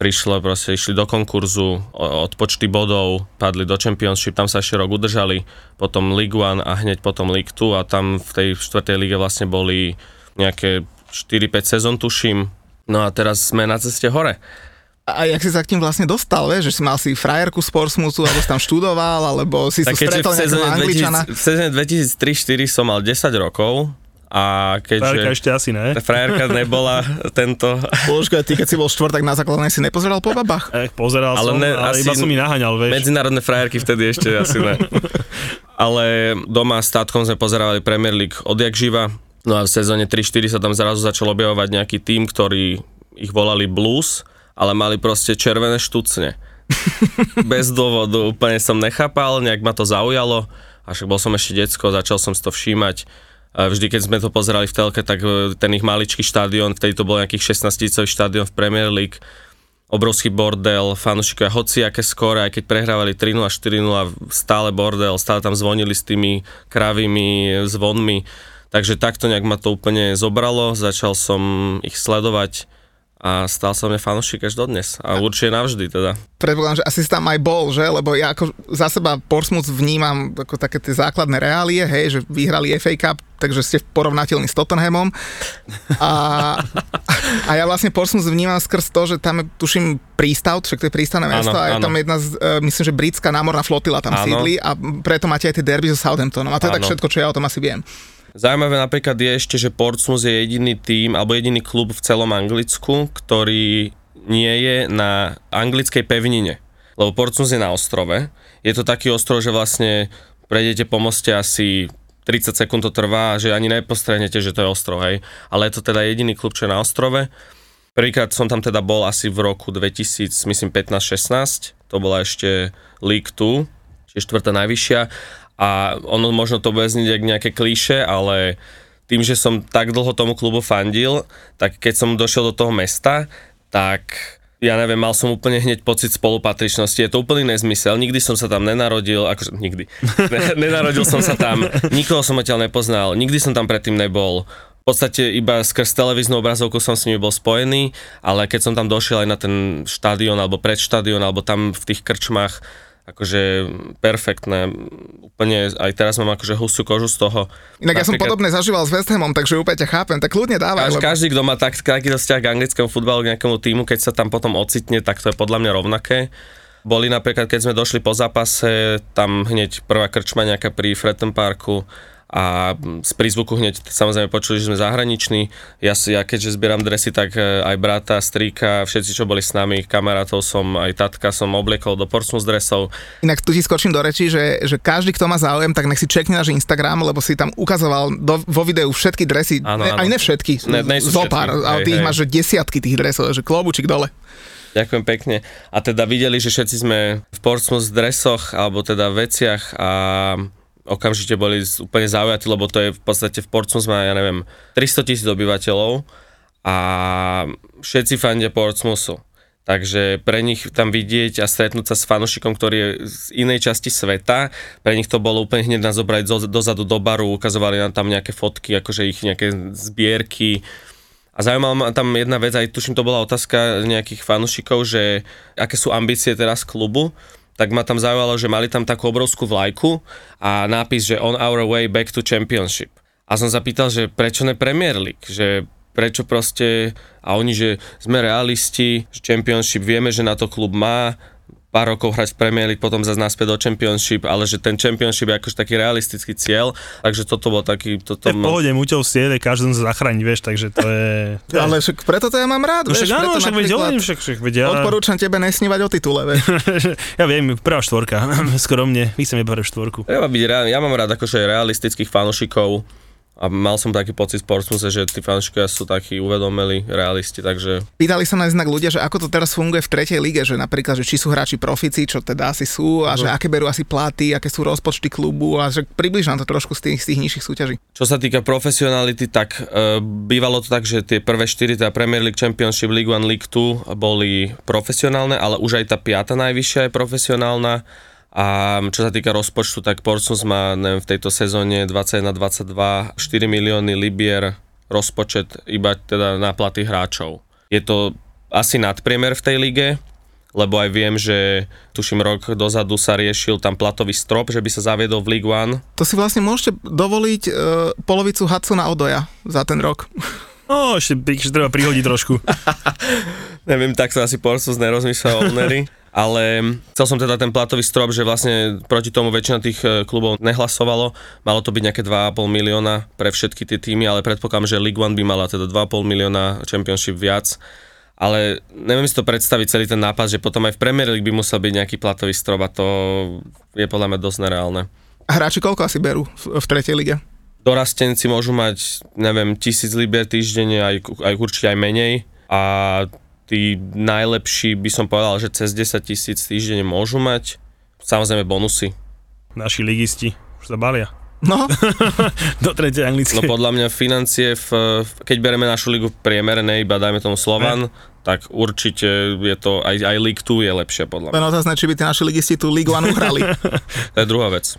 Prišlo, proste išli do konkurzu, od počty bodov, padli do Championship, tam sa ešte rok udržali, potom League One a hneď potom League 2 a tam v tej štvrtej lige vlastne boli nejaké 4-5 sezón, tuším. No a teraz sme na ceste hore. A jak si sa k tým vlastne dostal, vieš, že si mal si frajerku z Portsmouthu, alebo si tam študoval, alebo si tak stretol nejakého Angličana? v sezóne 2003-2004 som mal 10 rokov, a keďže... Frajerka ešte asi ne. Frajerka nebola tento... Počkaj, ty keď si bol štvrtak na základnej si nepozeral po babách? Eh, pozeral ale som, ne, ale iba som mi naháňal, vieš. Medzinárodné frajerky vtedy ešte asi ne. ale doma s tátkom sme pozerali Premier League odjak živa. No a v sezóne 3-4 sa tam zrazu začal objavovať nejaký tým, ktorý ich volali Blues, ale mali proste červené štucne. Bez dôvodu, úplne som nechápal, nejak ma to zaujalo. A však bol som ešte decko, začal som si to všímať Vždy, keď sme to pozerali v telke, tak e, ten ich maličký štadión, vtedy to bol nejakých 16 tisícový štadión v Premier League, obrovský bordel, fanúšikovia hoci aké skore, aj keď prehrávali 3-0, 4-0, stále bordel, stále tam zvonili s tými kravými zvonmi. Takže takto nejak ma to úplne zobralo, začal som ich sledovať a stal sa mňa fanúšik až dodnes. A určite navždy teda. Predpokladám, že asi si tam aj bol, že? Lebo ja ako za seba Portsmouth vnímam ako také tie základné reálie, hej, že vyhrali FA Cup, takže ste porovnateľní s Tottenhamom. A, a ja vlastne Portsmouth vnímam skrz to, že tam je, tuším, prístav, však to je prístavné mesto a je tam jedna, z, uh, myslím, že britská námorná flotila tam áno. sídli a preto máte aj tie derby so Southamptonom. A to je áno. tak všetko, čo ja o tom asi viem. Zaujímavé napríklad je ešte, že Portsmouth je jediný tým alebo jediný klub v celom Anglicku, ktorý nie je na anglickej pevnine. Lebo Portsmouth je na ostrove. Je to taký ostrov, že vlastne prejdete po moste asi 30 sekúnd to trvá, že ani nepostrehnete, že to je ostrov, hej. Ale je to teda jediný klub, čo je na ostrove. Prvýkrát som tam teda bol asi v roku 2000, myslím 15-16, to bola ešte League 2, čiže štvrtá najvyššia a ono možno to bude znieť nejaké klíše, ale tým, že som tak dlho tomu klubu fandil, tak keď som došiel do toho mesta, tak ja neviem, mal som úplne hneď pocit spolupatričnosti. Je to úplný nezmysel. Nikdy som sa tam nenarodil, akože nikdy. nenarodil som sa tam, nikoho som odtiaľ nepoznal, nikdy som tam predtým nebol. V podstate iba skrz televíznu obrazovku som s nimi bol spojený, ale keď som tam došiel aj na ten štadión alebo pred štadión alebo tam v tých krčmách, akože perfektné. Úplne aj teraz mám akože husú kožu z toho. Inak ja som podobne zažíval s West Hamom, takže úplne ťa chápem, tak kľudne dávaj. Každý, lebo... každý, kto má tak, takýto vzťah k anglickému futbalu, k nejakému týmu, keď sa tam potom ocitne, tak to je podľa mňa rovnaké. Boli napríklad, keď sme došli po zápase, tam hneď prvá krčma nejaká pri Fretton Parku, a z prízvuku hneď samozrejme počuli, že sme zahraniční. Ja, si, ja keďže zbieram dresy, tak e, aj brata, strýka, všetci, čo boli s nami, kamarátov som, aj tatka som obliekol do Portsmouth dresov. Inak tu ti skočím do reči, že, že každý, kto má záujem, tak nech si čekne náš Instagram, lebo si tam ukazoval do, vo videu všetky dresy, ano, ne, aj ne všetky, ne, zo pár, ale ty ich máš že desiatky tých dresov, že klobučík dole. Ďakujem pekne. A teda videli, že všetci sme v Portsmouth dresoch, alebo teda veciach a okamžite boli úplne zaujatí, lebo to je v podstate v Portsmouth má, ja neviem, 300 tisíc obyvateľov a všetci fandia Portsmouthu. Takže pre nich tam vidieť a stretnúť sa s fanušikom, ktorý je z inej časti sveta, pre nich to bolo úplne hneď nás zobrať do, dozadu do baru, ukazovali nám tam nejaké fotky, akože ich nejaké zbierky. A zaujímala ma tam jedna vec, aj tuším to bola otázka nejakých fanušikov, že aké sú ambície teraz klubu tak ma tam zaujalo, že mali tam takú obrovskú vlajku a nápis, že on our way back to championship. A som zapýtal, že prečo ne Premier League, že prečo proste, a oni, že sme realisti, že Championship vieme, že na to klub má, pár rokov hrať v Premier League, potom zase naspäť do Championship, ale že ten Championship je akož taký realistický cieľ, takže toto bol taký... Toto v pohode, muťou siede, každý sa zachrániť, vieš, takže to je... To ale však preto to ja mám rád, no, vieš, však, áno, však, napríklad, však, však, vedia. Odporúčam tebe nesnívať o titule, vieš. ja viem, prvá štvorka, skromne, my chceme prvú štvorku. Ja, byť, ja mám rád akože realistických fanúšikov, A mal som taký pocit v Portsmouthe, že tí fanúšikovia sú takí uvedomili, realisti, takže Pýtali sa nás inak ľudia, že ako to teraz funguje v tretej lige, že napríklad, že či sú hráči profici, čo teda asi sú, a že aké berú asi platy, aké sú rozpočty klubu a že približ nám to trošku z tých, z tých nižších súťaží. Čo sa týka profesionality, tak e, bývalo to tak, že tie prvé 4, teda Premier League, Championship, League 1, League 2 boli profesionálne, ale už aj tá piata najvyššia je profesionálna. A čo sa týka rozpočtu, tak Portsmouth má neviem, v tejto sezóne 21-22 4 milióny libier rozpočet iba teda na platy hráčov. Je to asi nadpriemer v tej lige, lebo aj viem, že tuším rok dozadu sa riešil tam platový strop, že by sa zaviedol v League One. To si vlastne môžete dovoliť e, polovicu Hudsona Odoja za ten rok. No, ešte, ešte treba prihodiť trošku. Neviem, tak sa asi Portsmouth nerozmýšľal ownery. Ale chcel som teda ten platový strop, že vlastne proti tomu väčšina tých e, klubov nehlasovalo. Malo to byť nejaké 2,5 milióna pre všetky tie týmy, ale predpokladám, že League One by mala teda 2,5 milióna Championship viac. Ale neviem si to predstaviť celý ten nápad, že potom aj v Premier League by musel byť nejaký platový strop a to je podľa mňa dosť nereálne. A hráči koľko asi berú v, v tretej lige? Dorastenci môžu mať, neviem, tisíc libier týždenne, aj, aj určite aj menej. A tí najlepší by som povedal, že cez 10 tisíc týždenne môžu mať. Samozrejme bonusy. Naši ligisti už sa balia. No, Do tretej anglickej. No podľa mňa financie, v, keď bereme našu ligu v priemere, ne iba dajme tomu Slovan, tak určite je to, aj, aj League 2 je lepšie podľa len mňa. otázne, či by tí naši ligisti tú Ligu One uhrali. To je druhá vec.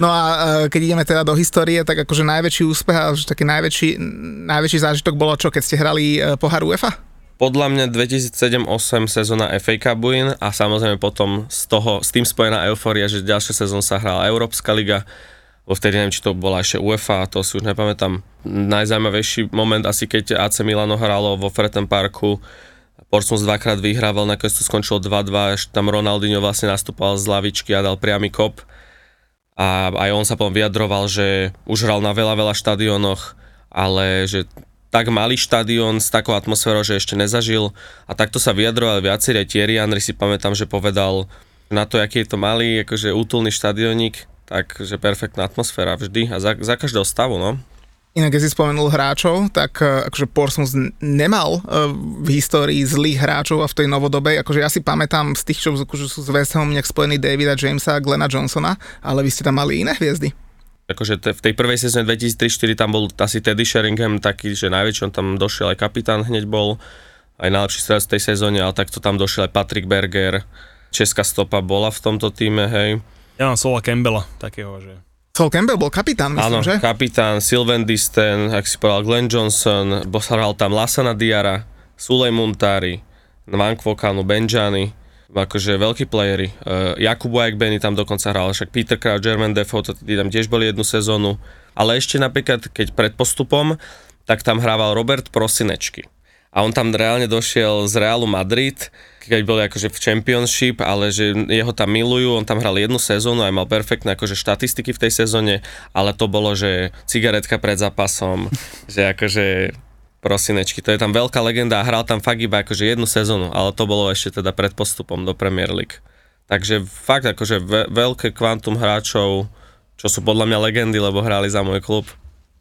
No a e, keď ideme teda do histórie, tak akože najväčší úspech a taký najväčší, najväčší zážitok bolo čo, keď ste hrali e, pohár UEFA? Podľa mňa 2007-8 sezóna FA Cup win a samozrejme potom z toho, s tým spojená euforia, že ďalšia sezón sa hrala Európska liga, vo vtedy neviem, či to bola ešte UEFA, to si už nepamätám. Najzaujímavejší moment asi keď AC Milano hralo vo Fretten Parku, Portsmouth dvakrát vyhrával, nakoniec to skončilo 2-2, až tam Ronaldinho vlastne nastupoval z lavičky a dal priamy kop. A aj on sa potom vyjadroval, že už hral na veľa, veľa štadiónoch, ale že tak malý štadión s takou atmosférou, že ešte nezažil. A takto sa vyjadrovali viacerí, Thierry Henry si pamätám, že povedal na to, aký je to malý, akože útulný štadionik, takže perfektná atmosféra vždy a za, za každého stavu, no. Inak, keď si spomenul hráčov, tak e, akože Portsmouth nemal e, v histórii zlých hráčov a v tej novodobej, akože ja si pamätám z tých, čo akože sú s West Hamom nejak spojení Davida Jamesa a Glena Johnsona, ale vy ste tam mali iné hviezdy. Akože te, v tej prvej sezóne 2003-2004 tam bol asi Teddy Sheringham taký, že najväčší, on tam došiel aj kapitán hneď bol, aj najlepší strelec v tej sezóne, ale takto tam došiel aj Patrick Berger, Česká stopa bola v tomto týme, hej. Ja mám Sola Campbella, takého, že... Sol Campbell bol kapitán, myslím, Áno, že? kapitán Sylvain Disten, ak si povedal Glenn Johnson, bo sa hral tam Lasana Diara, Sulej Muntari, Nwankvokanu, Benjani, akože veľkí playery. Uh, Jakub Benny tam dokonca hral, však Peter Crouch, Jermaine Defoe, to tam tiež boli jednu sezónu. Ale ešte napríklad, keď pred postupom, tak tam hrával Robert Prosinečky. A on tam reálne došiel z Realu Madrid, keď boli akože v Championship, ale že jeho tam milujú, on tam hral jednu sezónu aj mal perfektné akože štatistiky v tej sezóne, ale to bolo, že cigaretka pred zápasom, že akože prosinečky, to je tam veľká legenda a hral tam fakt iba akože jednu sezónu, ale to bolo ešte teda pred postupom do Premier League. Takže fakt akože ve- veľké kvantum hráčov, čo sú podľa mňa legendy, lebo hrali za môj klub.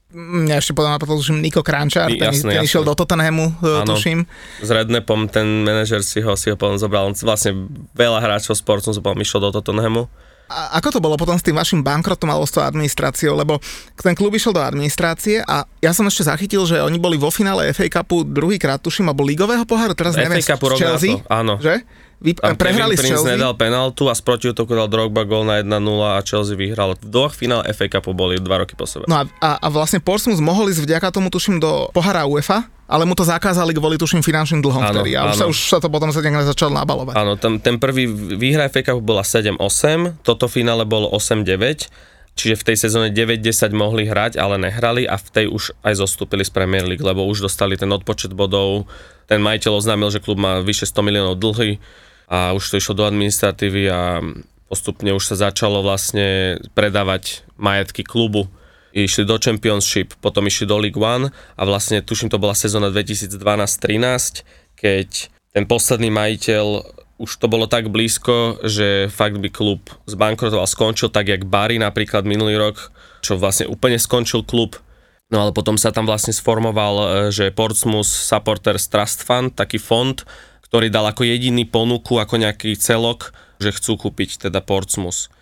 Mňa ešte podľa napadlo, tuším, Niko Krančár, ten, Jasné, ten jasné. išiel do Tottenhamu, e, Áno. tuším. S Rednepom ten manažer si ho, si ho potom zobral, on vlastne veľa hráčov sportu potom išiel do Tottenhamu. A ako to bolo potom s tým vašim bankrotom alebo s tou administráciou? Lebo ten klub išiel do administrácie a ja som ešte zachytil, že oni boli vo finále FA Cupu druhýkrát, tuším, alebo ligového poháru, teraz FA neviem, Cupu rok na Chelsea, áno. že? Vy Tam prehrali s Chelsea. nedal penaltu a z protiútoku dal Drogba gól na 1-0 a Chelsea vyhral. V dvoch finále FA Cupu boli dva roky po sebe. No a, a, a vlastne Portsmouth mohol ísť vďaka tomu, tuším, do pohára UEFA, ale mu to zakázali kvôli, tuším, finančným dlhom Áno, vtedy. A už sa, už sa to potom sa nejak začalo nabalovať. Áno, tam, ten prvý výhra FA Cupu bola 7-8, toto finále bolo 8-9, čiže v tej sezóne 9-10 mohli hrať, ale nehrali a v tej už aj zostúpili z Premier League, lebo už dostali ten odpočet bodov. Ten majiteľ oznámil, že klub má vyše 100 miliónov dlhy a už to išlo do administratívy a postupne už sa začalo vlastne predávať majetky klubu. Išli do Championship, potom išli do League One a vlastne tuším to bola sezóna 2012-13, keď ten posledný majiteľ už to bolo tak blízko, že fakt by klub zbankrotoval, skončil tak jak Bari napríklad minulý rok, čo vlastne úplne skončil klub No ale potom sa tam vlastne sformoval, e, že Portsmouth Supporters Trust Fund, taký fond, ktorý dal ako jediný ponuku, ako nejaký celok, že chcú kúpiť teda Portsmouth.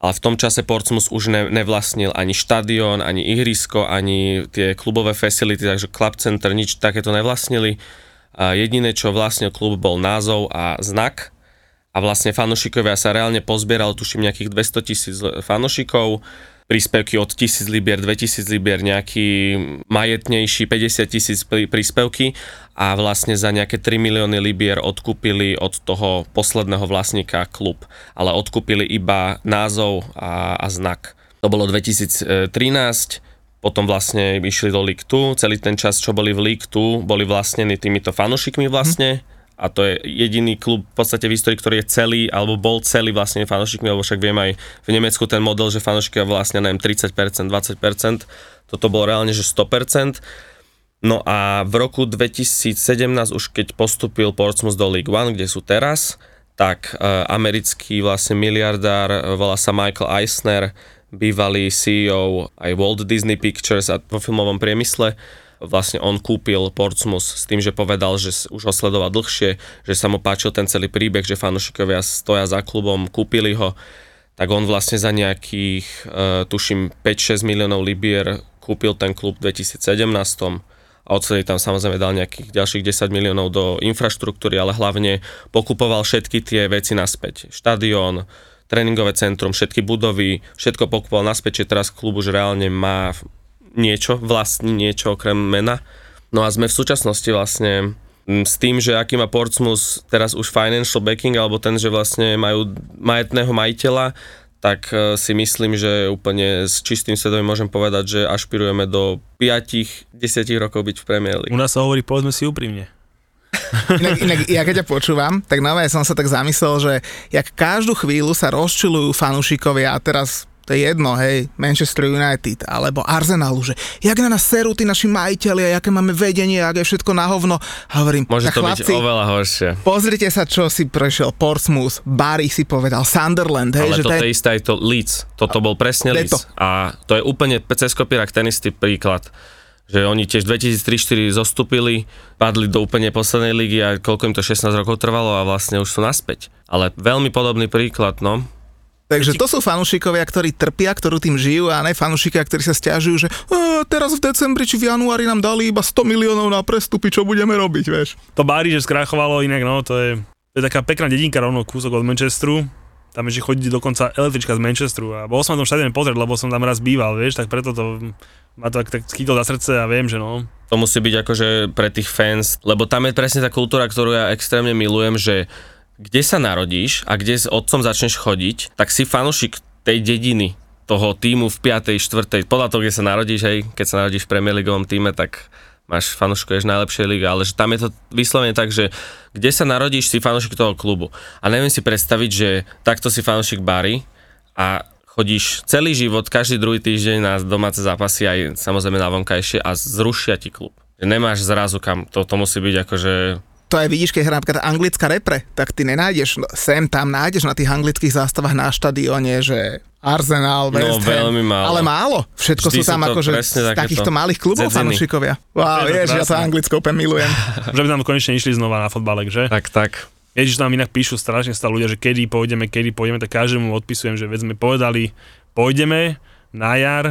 Ale v tom čase Portsmouth už ne, nevlastnil ani štadión, ani ihrisko, ani tie klubové facility, takže Club Center nič takéto nevlastnili. A jediné, čo vlastnil klub, bol názov a znak. A vlastne fanúšikovia sa reálne pozbierali, tuším, nejakých 200 tisíc fanúšikov príspevky od 1000 libier, 2000 libier, nejaký majetnejší 50 tisíc príspevky a vlastne za nejaké 3 milióny libier odkúpili od toho posledného vlastníka klub, ale odkúpili iba názov a, a znak. To bolo 2013, potom vlastne išli do League 2, celý ten čas, čo boli v League 2, boli vlastnení týmito fanušikmi vlastne, a to je jediný klub v podstate v histórii, ktorý je celý, alebo bol celý vlastne fanúšikmi, lebo však viem aj v Nemecku ten model, že fanúšikovia vlastne neviem 30%, 20%, toto bolo reálne, že 100%. No a v roku 2017 už keď postupil Portsmouth do League One, kde sú teraz, tak uh, americký vlastne miliardár, e, volá sa Michael Eisner, bývalý CEO aj Walt Disney Pictures a vo filmovom priemysle, vlastne on kúpil Portsmouth s tým, že povedal, že už ho sledoval dlhšie, že sa mu páčil ten celý príbeh, že fanúšikovia stoja za klubom, kúpili ho, tak on vlastne za nejakých, uh, tuším, 5-6 miliónov libier kúpil ten klub v 2017 a odsledy tam samozrejme dal nejakých ďalších 10 miliónov do infraštruktúry, ale hlavne pokupoval všetky tie veci naspäť. Štadión, tréningové centrum, všetky budovy, všetko pokupoval naspäť, čiže teraz klub už reálne má niečo, vlastní niečo okrem mena. No a sme v súčasnosti vlastne s tým, že aký má Portsmouth teraz už financial backing, alebo ten, že vlastne majú majetného majiteľa, tak e, si myslím, že úplne s čistým svedomím môžem povedať, že ašpirujeme do 5-10 rokov byť v Premier League. U nás sa hovorí, povedzme si úprimne. Inak, inak ja keď ťa počúvam, tak nové som sa tak zamyslel, že jak každú chvíľu sa rozčilujú fanúšikovia a teraz to je jedno, hej, Manchester United alebo Arsenalu, že jak na nás serú tí naši majiteľi aké máme vedenie, aké je všetko na hovno. A hovorím, Môže to chlapci, byť oveľa horšie. Pozrite sa, čo si prešiel Portsmouth, Barry si povedal, Sunderland, hej, Ale že toto ten... je isté aj to Leeds. Toto bol presne. Leeds. A to je úplne cez kopírak ten istý príklad že oni tiež 2003-2004 zostupili, padli do úplne poslednej ligy a koľko im to 16 rokov trvalo a vlastne už sú naspäť. Ale veľmi podobný príklad, no. Takže to sú fanúšikovia, ktorí trpia, ktorú tým žijú a ne fanúšikovia, ktorí sa stiažujú, že e, teraz v decembri či v januári nám dali iba 100 miliónov na prestupy, čo budeme robiť, vieš. To Bari, že skrachovalo inak, no to je, to je taká pekná dedinka rovno kúsok od Manchesteru. Tam ešte chodí dokonca električka z Manchesteru a bol som na tom štadióne pozrieť, lebo som tam raz býval, vieš, tak preto to ma to tak, tak chytlo za srdce a viem, že no. To musí byť akože pre tých fans, lebo tam je presne tá kultúra, ktorú ja extrémne milujem, že kde sa narodíš a kde s otcom začneš chodiť, tak si fanušik tej dediny, toho týmu v 5. 4. podľa toho, kde sa narodíš, hej, keď sa narodíš v Premier Leagueovom týme, tak máš fanúšikuješ najlepšej liga, ale že tam je to vyslovene tak, že kde sa narodíš, si fanúšik toho klubu. A neviem si predstaviť, že takto si fanúšik Bary a chodíš celý život, každý druhý týždeň na domáce zápasy aj samozrejme na vonkajšie a zrušia ti klub. Nemáš zrazu kam, to, to musí byť akože to aj vidíš, keď hrá napríklad anglická repre, tak ty nenájdeš, no, sem tam nájdeš na tých anglických zástavách na štadióne, že Arsenal, West No, Ham, veľmi málo. ale málo. Všetko Vždy sú tam akože z takýchto malých klubov dzedziny. fanúšikovia. Wow, Je ja krásne. anglicko úplne milujem. Že by tam konečne išli znova na fotbalek, že? tak, tak. Ježiš nám inak píšu strašne stále ľudia, že kedy pôjdeme, kedy pôjdeme, tak každému odpisujem, že veď sme povedali, pôjdeme na jar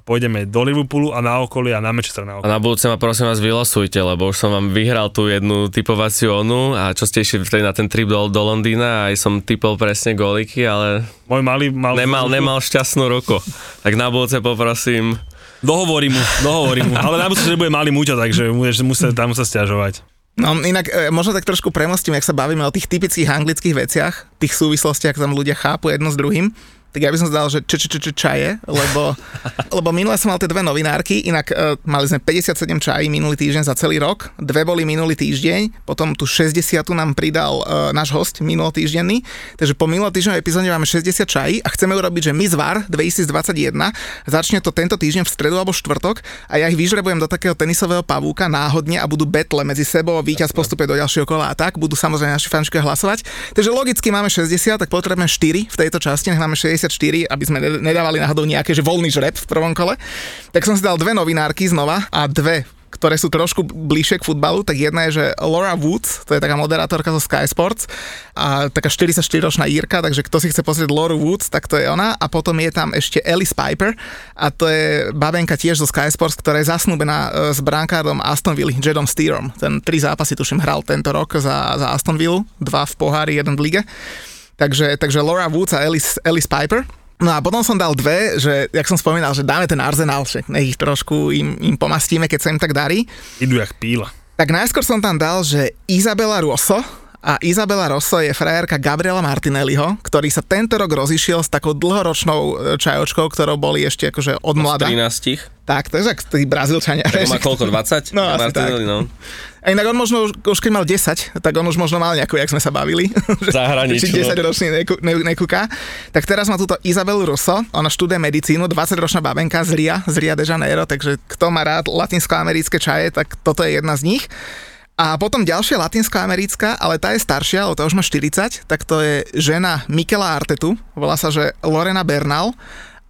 pôjdeme do Liverpoolu a na okolie a na Manchester na A okolie. na budúce ma prosím vás vylosujte, lebo už som vám vyhral tú jednu typovaciu onu a čo ste išli vtedy na ten trip do, do Londýna a aj som typol presne góliky, ale Môj malý mal... nemal, nemal šťastnú ruku. Tak na budúce poprosím, Dohovorím mu, dohovorím mu. Ale na budúce, že bude malý muťa, takže budeš musieť tam sa stiažovať. No inak e, možno tak trošku premostím, ak sa bavíme o tých typických anglických veciach, tých súvislostiach, tam ľudia chápu jedno s druhým tak ja by som zdal, že č, č, č, č, čaje, lebo, lebo minule som mal tie dve novinárky, inak uh, mali sme 57 čají minulý týždeň za celý rok, dve boli minulý týždeň, potom tu 60 nám pridal uh, náš host minulotýždenný, takže po minulotýždňovej epizóde máme 60 čají a chceme urobiť, že Miss VAR 2021, začne to tento týždeň v stredu alebo štvrtok a ja ich vyžrebujem do takého tenisového pavúka náhodne a budú betle medzi sebou, víťaz postupuje do ďalšieho kola a tak, budú samozrejme naši fančkovia hlasovať. Takže logicky máme 60, tak potrebujeme 4 v tejto časti, nech máme 60 54, aby sme ne- nedávali náhodou nejaké, že voľný žreb v prvom kole, tak som si dal dve novinárky znova a dve ktoré sú trošku bližšie k futbalu, tak jedna je, že Laura Woods, to je taká moderátorka zo Sky Sports a taká 44-ročná Írka, takže kto si chce pozrieť Laura Woods, tak to je ona a potom je tam ešte Alice Piper a to je babenka tiež zo Sky Sports, ktorá je zasnúbená e, s brankárdom Aston Villa, Jedom Steerom. Ten tri zápasy tuším hral tento rok za, za Aston Villa, dva v pohári, jeden v lige. Takže, takže Laura Woods a Alice, Alice Piper. No a potom som dal dve, že, jak som spomínal, že dáme ten arzenál, že nech ich trošku im, im pomastíme, keď sa im tak darí. Idú jak píla. Tak najskôr som tam dal, že Izabela Rosso, a Izabela Rosso je frajerka Gabriela Martinelliho, ktorý sa tento rok rozišiel s takou dlhoročnou e, čajočkou, ktorou boli ešte akože od mlada. 13. Tak, jak tí Brazílčania. Tak má koľko, 20? No, Martinelli, no. A inak on možno, už, už keď mal 10, tak on už možno mal nejakú, jak sme sa bavili. Zahraničnú. Či 10 ročný neku, ne, nekúka. Tak teraz má túto Izabelu Russo, ona študuje medicínu, 20-ročná babenka z Ria, z Ria de Janeiro, takže kto má rád latinskoamerické čaje, tak toto je jedna z nich. A potom ďalšia latinskoamerická, ale tá je staršia, ale tá už má 40, tak to je žena Mikela Artetu, volá sa, že Lorena Bernal.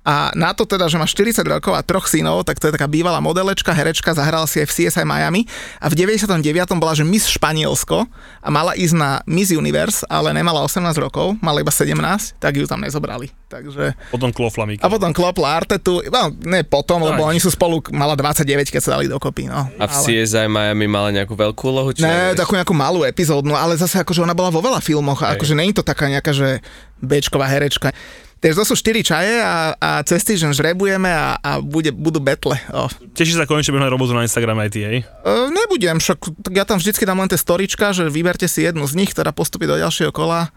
A na to teda, že má 40 rokov a troch synov, tak to je taká bývalá modelečka, herečka, zahrala si aj v CSI Miami a v 99. bola, že Miss Španielsko a mala ísť na Miss Universe, ale nemala 18 rokov, mala iba 17, tak ju tam nezobrali. Takže... Potom klofla Mika. A potom klopla Artetu, no ne potom, lebo Aj. oni sú spolu, mala 29, keď sa dali dokopy. No. A v CSI Miami mala nejakú veľkú úlohu? Či Ne, takú nejakú malú epizódnu, ale zase akože ona bola vo veľa filmoch a Hej. akože není to taká nejaká, že Bčková herečka. Takže to sú 4 čaje a, a cez týždeň žrebujeme a, a bude, budú betle. O. Tešíš sa konečne, mať robotu na Instagrame aj ty, hej? E, nebudem, však ja tam vždycky dám len tie storička, že vyberte si jednu z nich, ktorá postupí do ďalšieho kola.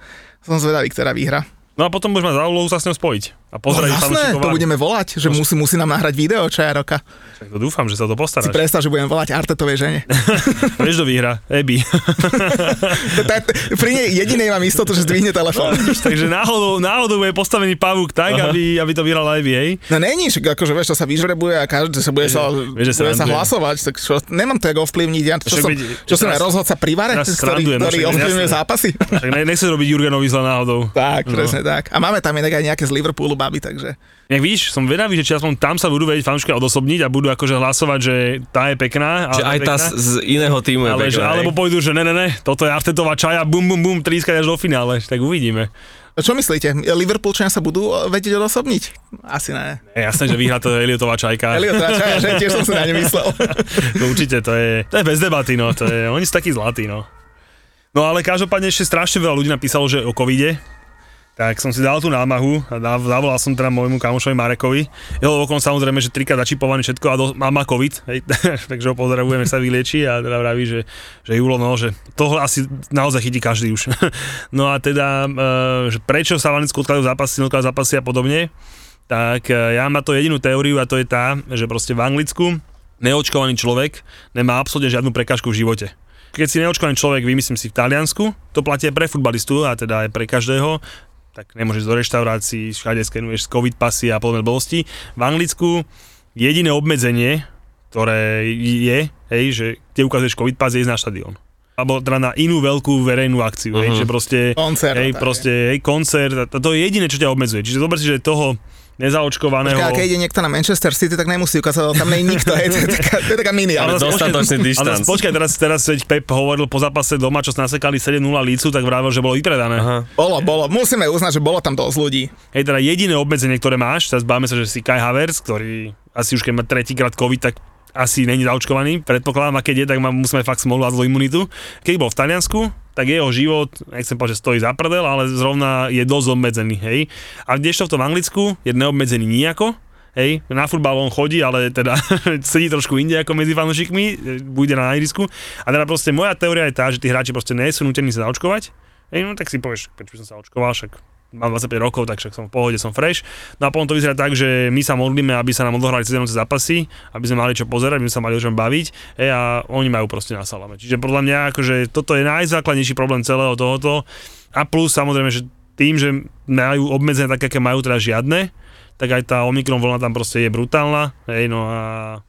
Som zvedavý, ktorá vyhra. No a potom mať za úlohu sa s ňou spojiť. A pozrieť no, jasné, to budeme volať, že No, musí, musí nám nahrať video čaja roka. Tak to dúfam, že sa to Si postaráš. predstav, že budem volať Artetovej žene. Vieš, kto vyhra? Ebi. Pri nej jedinej mám istotu, že zdvihne telefón. Takže náhodou, náhodou bude postavený pavúk tak, aby, aby to vyhral Ebi, hej? No není, však akože vieš, to sa vyžrebuje a každý sa bude sa, vieš, bude sa hlasovať, tak čo, nemám to jak ovplyvniť, ja, čo som, čo som rozhodca pri ktorý, no ktorý ovplyvňuje zápasy. Nechceš robiť Jurgenovi zle náhodou. tak, No. presne tak. A máme tam inak aj nejaké z Liverpoolu baby, takže... Jak vidíš, som vedavý, že či aspoň tam sa budú vedieť fanúškovia odosobniť a budú akože hlasovať, že tá je pekná. Že ale aj tá pekná. z, z iného týmu je ale, že, pekná, alebo pôjdu, že ne, ne, ne, toto je Artetová čaja, bum, bum, bum, trískať až do finále, tak uvidíme. Čo myslíte? Liverpoolčania sa budú vedieť odosobniť? Asi ne. Je jasné, že vyhrá to Eliotová čajka. Elio, teda čo, ja, že tiež som sa na ne myslel. No určite, to je, to je bez debaty, no, to je, oni sú takí zlatí, no. No ale každopádne ešte strašne veľa ľudí napísalo, že o covide, tak som si dal tú námahu a zavolal som teda môjmu kamošovi Marekovi. Jeho okon samozrejme, že trikrát začipovaný všetko a do, má, má covid, hej, takže ho pozdravujeme, sa vylieči a teda vraví, že, že Julo, no, že toho asi naozaj chytí každý už. No a teda, e, že prečo sa v Anglicku odkladajú zápasy, neodkladajú zápasy a podobne, tak e, ja mám to jedinú teóriu a to je tá, že proste v Anglicku neočkovaný človek nemá absolútne žiadnu prekážku v živote. Keď si neočkovaný človek, vymyslím si v Taliansku, to platí aj pre futbalistu a teda aj pre každého, tak nemôžeš do reštaurácií, všade skenuješ covid pasy a podobné blbosti. V Anglicku jediné obmedzenie, ktoré je, hej, že tie ukazuješ covid pas, je ísť na štadión. Alebo teda na inú veľkú verejnú akciu, uh-huh. hej, že proste, Koncert, hej, proste, hej, koncert, a to, to je jediné, čo ťa obmedzuje. Čiže zober si, že toho nezaočkovaného... Počkaj, a keď ide niekto na Manchester City, tak nemusí ukázať, tam nie je nikto, hej, to je taká, to je taká mini. Ale Ale počkaj, teraz, teraz veď Pep hovoril po zápase doma, čo nasekali 7-0 lícu, tak vravel, že bolo vypredané. Aha. bolo, bolo, musíme uznať, že bolo tam dosť ľudí. Hej, teda jediné obmedzenie, ktoré máš, teraz báme sa, že si Kai Havertz, ktorý asi už keď má tretíkrát COVID, tak asi není zaočkovaný. Predpokladám, a keď je, tak má, musíme fakt smolu a zlú imunitu. Keď bol v Taliansku, tak jeho život, nechcem povedať, že stojí za prdel, ale zrovna je dosť obmedzený, hej. A kdežto v tom Anglicku je neobmedzený nejako, Hej, na futbal on chodí, ale teda sedí trošku inde ako medzi fanúšikmi, bude na ihrisku. A teda proste moja teória je tá, že tí hráči proste nie sú nutení sa zaočkovať. Hej, no tak si povieš, prečo som sa očkoval, však mám 25 rokov, tak však som v pohode, som fresh. No a potom to vyzerá tak, že my sa modlíme, aby sa nám odohrali sezónne zápasy, aby sme mali čo pozerať, aby sme sa mali o čom baviť. Hej, a oni majú proste na salame. Čiže podľa mňa akože toto je najzákladnejší problém celého tohoto. A plus samozrejme, že tým, že majú obmedzené také, aké majú teda žiadne, tak aj tá Omikron vlna tam proste je brutálna. Hej, no a...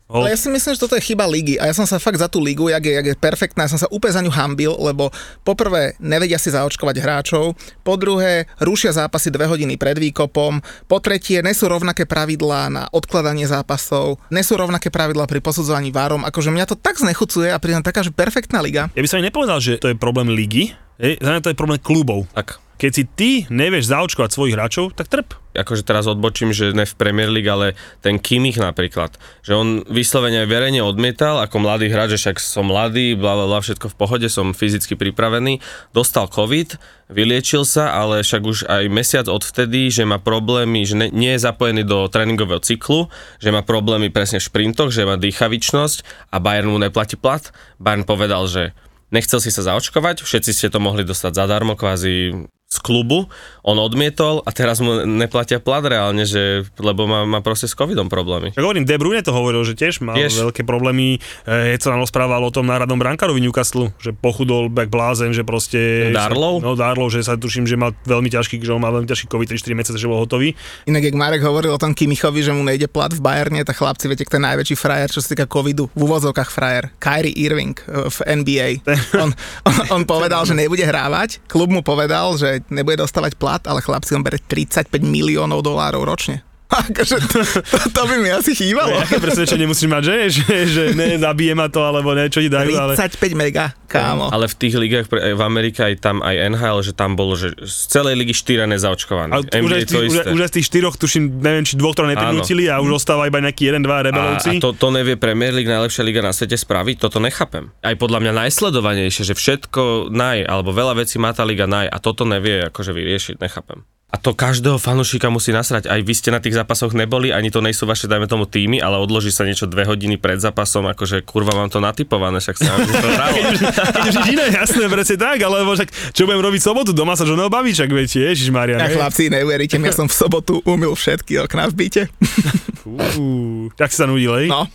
Ale ja si myslím, že toto je chyba ligy a ja som sa fakt za tú ligu, jak je, jak je perfektná, ja som sa úplne za ňu hambil, lebo poprvé nevedia si zaočkovať hráčov, po druhé rušia zápasy dve hodiny pred výkopom, po tretie nesú rovnaké pravidlá na odkladanie zápasov, nesú rovnaké pravidlá pri posudzovaní várom, akože mňa to tak znechucuje a pritom taká, že perfektná liga. Ja by som aj nepovedal, že to je problém ligy, hej, za mňa to je problém klubov. Tak. Keď si ty nevieš zaočkovať svojich hráčov, tak trp. akože teraz odbočím, že ne v Premier League, ale ten Kimmich napríklad, že on vyslovene verejne odmietal ako mladý hráč, že však som mladý, bla, bla, bla, všetko v pohode, som fyzicky pripravený, dostal COVID, vyliečil sa, ale však už aj mesiac odvtedy, že má problémy, že ne, nie je zapojený do tréningového cyklu, že má problémy presne v šprintoch, že má dýchavičnosť a Bayern mu neplatí plat. Bayern povedal, že nechcel si sa zaočkovať, všetci ste to mohli dostať zadarmo, kvázi z klubu, on odmietol a teraz mu neplatia plat reálne, že, lebo má, má proste s covidom problémy. Tak hovorím, De Bruyne to hovoril, že tiež mal Tiež. veľké problémy. E, sa nám rozprával o tom náradnom brankárovi Newcastle, že pochudol back blázen, že proste... Darlow? No Darlow, že sa tuším, že mal veľmi ťažký, že on mal veľmi ťažký COVID 3-4 mesiace, že bol hotový. Inak, jak Marek hovoril o tom Kimichovi, že mu nejde plat v Bayerne, tak chlapci, viete, kto je najväčší frajer, čo sa týka covidu, v úvozovkách frajer, Kyrie Irving eh, v NBA. On, on, on povedal, že nebude hrávať, klub mu povedal, že nebude dostávať plat, ale chlapci on bere 35 miliónov dolárov ročne. Akože to, to, to by mi asi chýbalo. Aké presvedčenie musíš mať, že? že, že ne, zabije ma to, alebo ne, čo ti dajú, ale... 35 mega, kámo. Ale v tých ligách pre- v Amerike aj tam aj NHL, že tam bolo, že z celej ligy štyria nezaočkovaní. Ale už, aj, tých, už, už aj z tých štyroch, tuším, neviem, či dvoch, ktoré neprinútili a už ostáva iba nejaký jeden, dva a, rebelovci. a to, to nevie Premier League, najlepšia liga na svete spraviť, toto nechápem. Aj podľa mňa najsledovanejšie, že všetko naj, alebo veľa vecí má tá liga naj a toto nevie akože vyriešiť, nechápem. A to každého fanúšika musí nasrať. Aj vy ste na tých zápasoch neboli, ani to nejsú vaše, dajme tomu, týmy, ale odloží sa niečo dve hodiny pred zápasom, akože kurva mám to natypované, však sa nám to právo. Keď už iné, jasné, presne tak, alebo však čo budem robiť v sobotu, doma sa žonou baví, však viete, Ježiš Maria. Ja chlapci, neuveríte ja som v sobotu umil všetky okná v byte. tak si sa nudil? No.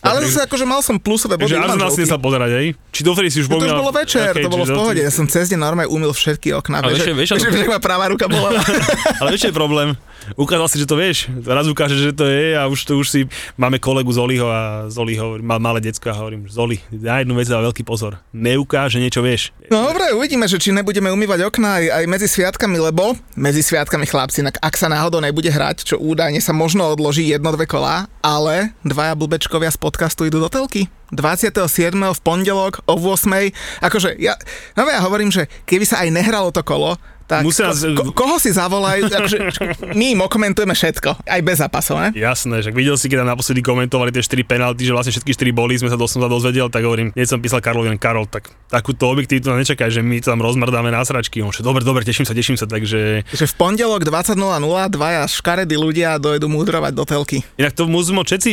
Ale zase akože mal som plusové body. Takže si manželky. sa pozerať, hej? Či dovtedy si už No to už bolo večer, Okay, to bolo v pohode. Ja som cez deň normálne umil všetky okná. Ale Vieš, vieš, vieš, ma pravá ruka bola. Ale vieš, je problém? Ukázal si, že to vieš. Raz ukáže, že to je a už to už si... Máme kolegu Zoliho a Zoli hovorí, má malé decko a hovorím, Zoli, na jednu vec dáva veľký pozor. Neukáže niečo vieš. No dobre, uvidíme, že či nebudeme umývať okná aj, aj medzi sviatkami, lebo medzi sviatkami chlapci, inak ak sa náhodou nebude hrať, čo údajne sa možno odloží jedno, dve kolá, ale dvaja blbečkovia z podcastu idú do telky. 27. v pondelok o 8. Akože ja, no ja hovorím, že keby sa aj nehralo to kolo, tak Musia ko, koho si zavolajú, akože, my im okomentujeme všetko, aj bez zápasov, ne? Jasné, že videl si, keď tam naposledy komentovali tie 4 penalty, že vlastne všetky 4 boli, sme sa dosť dozvedel, tak hovorím, hneď som písal Karlovi, Karol, tak takúto objektivitu nečakaj, že my tam rozmrdáme na sračky. On, že dobre, dobre, teším sa, teším sa, takže Že v pondelok 20.00 dvaja škaredí ľudia dojdú múdrovať do telky. Inak to musíme všetci,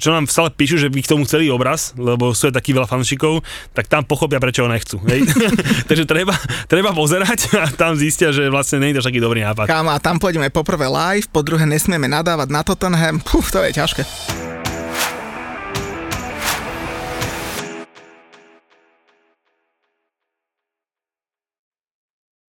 čo nám stále píšu, že by k tomu chceli obraz, lebo sú takí veľa fanšikov, tak tam pochopia, prečo ho nechcú. Takže treba, treba pozerať a tam zistia, že vlastne nie je to taký dobrý nápad. Kámo, a tam pôjdeme poprvé live, po druhé nesmieme nadávať na Tottenham, Puh, to je ťažké.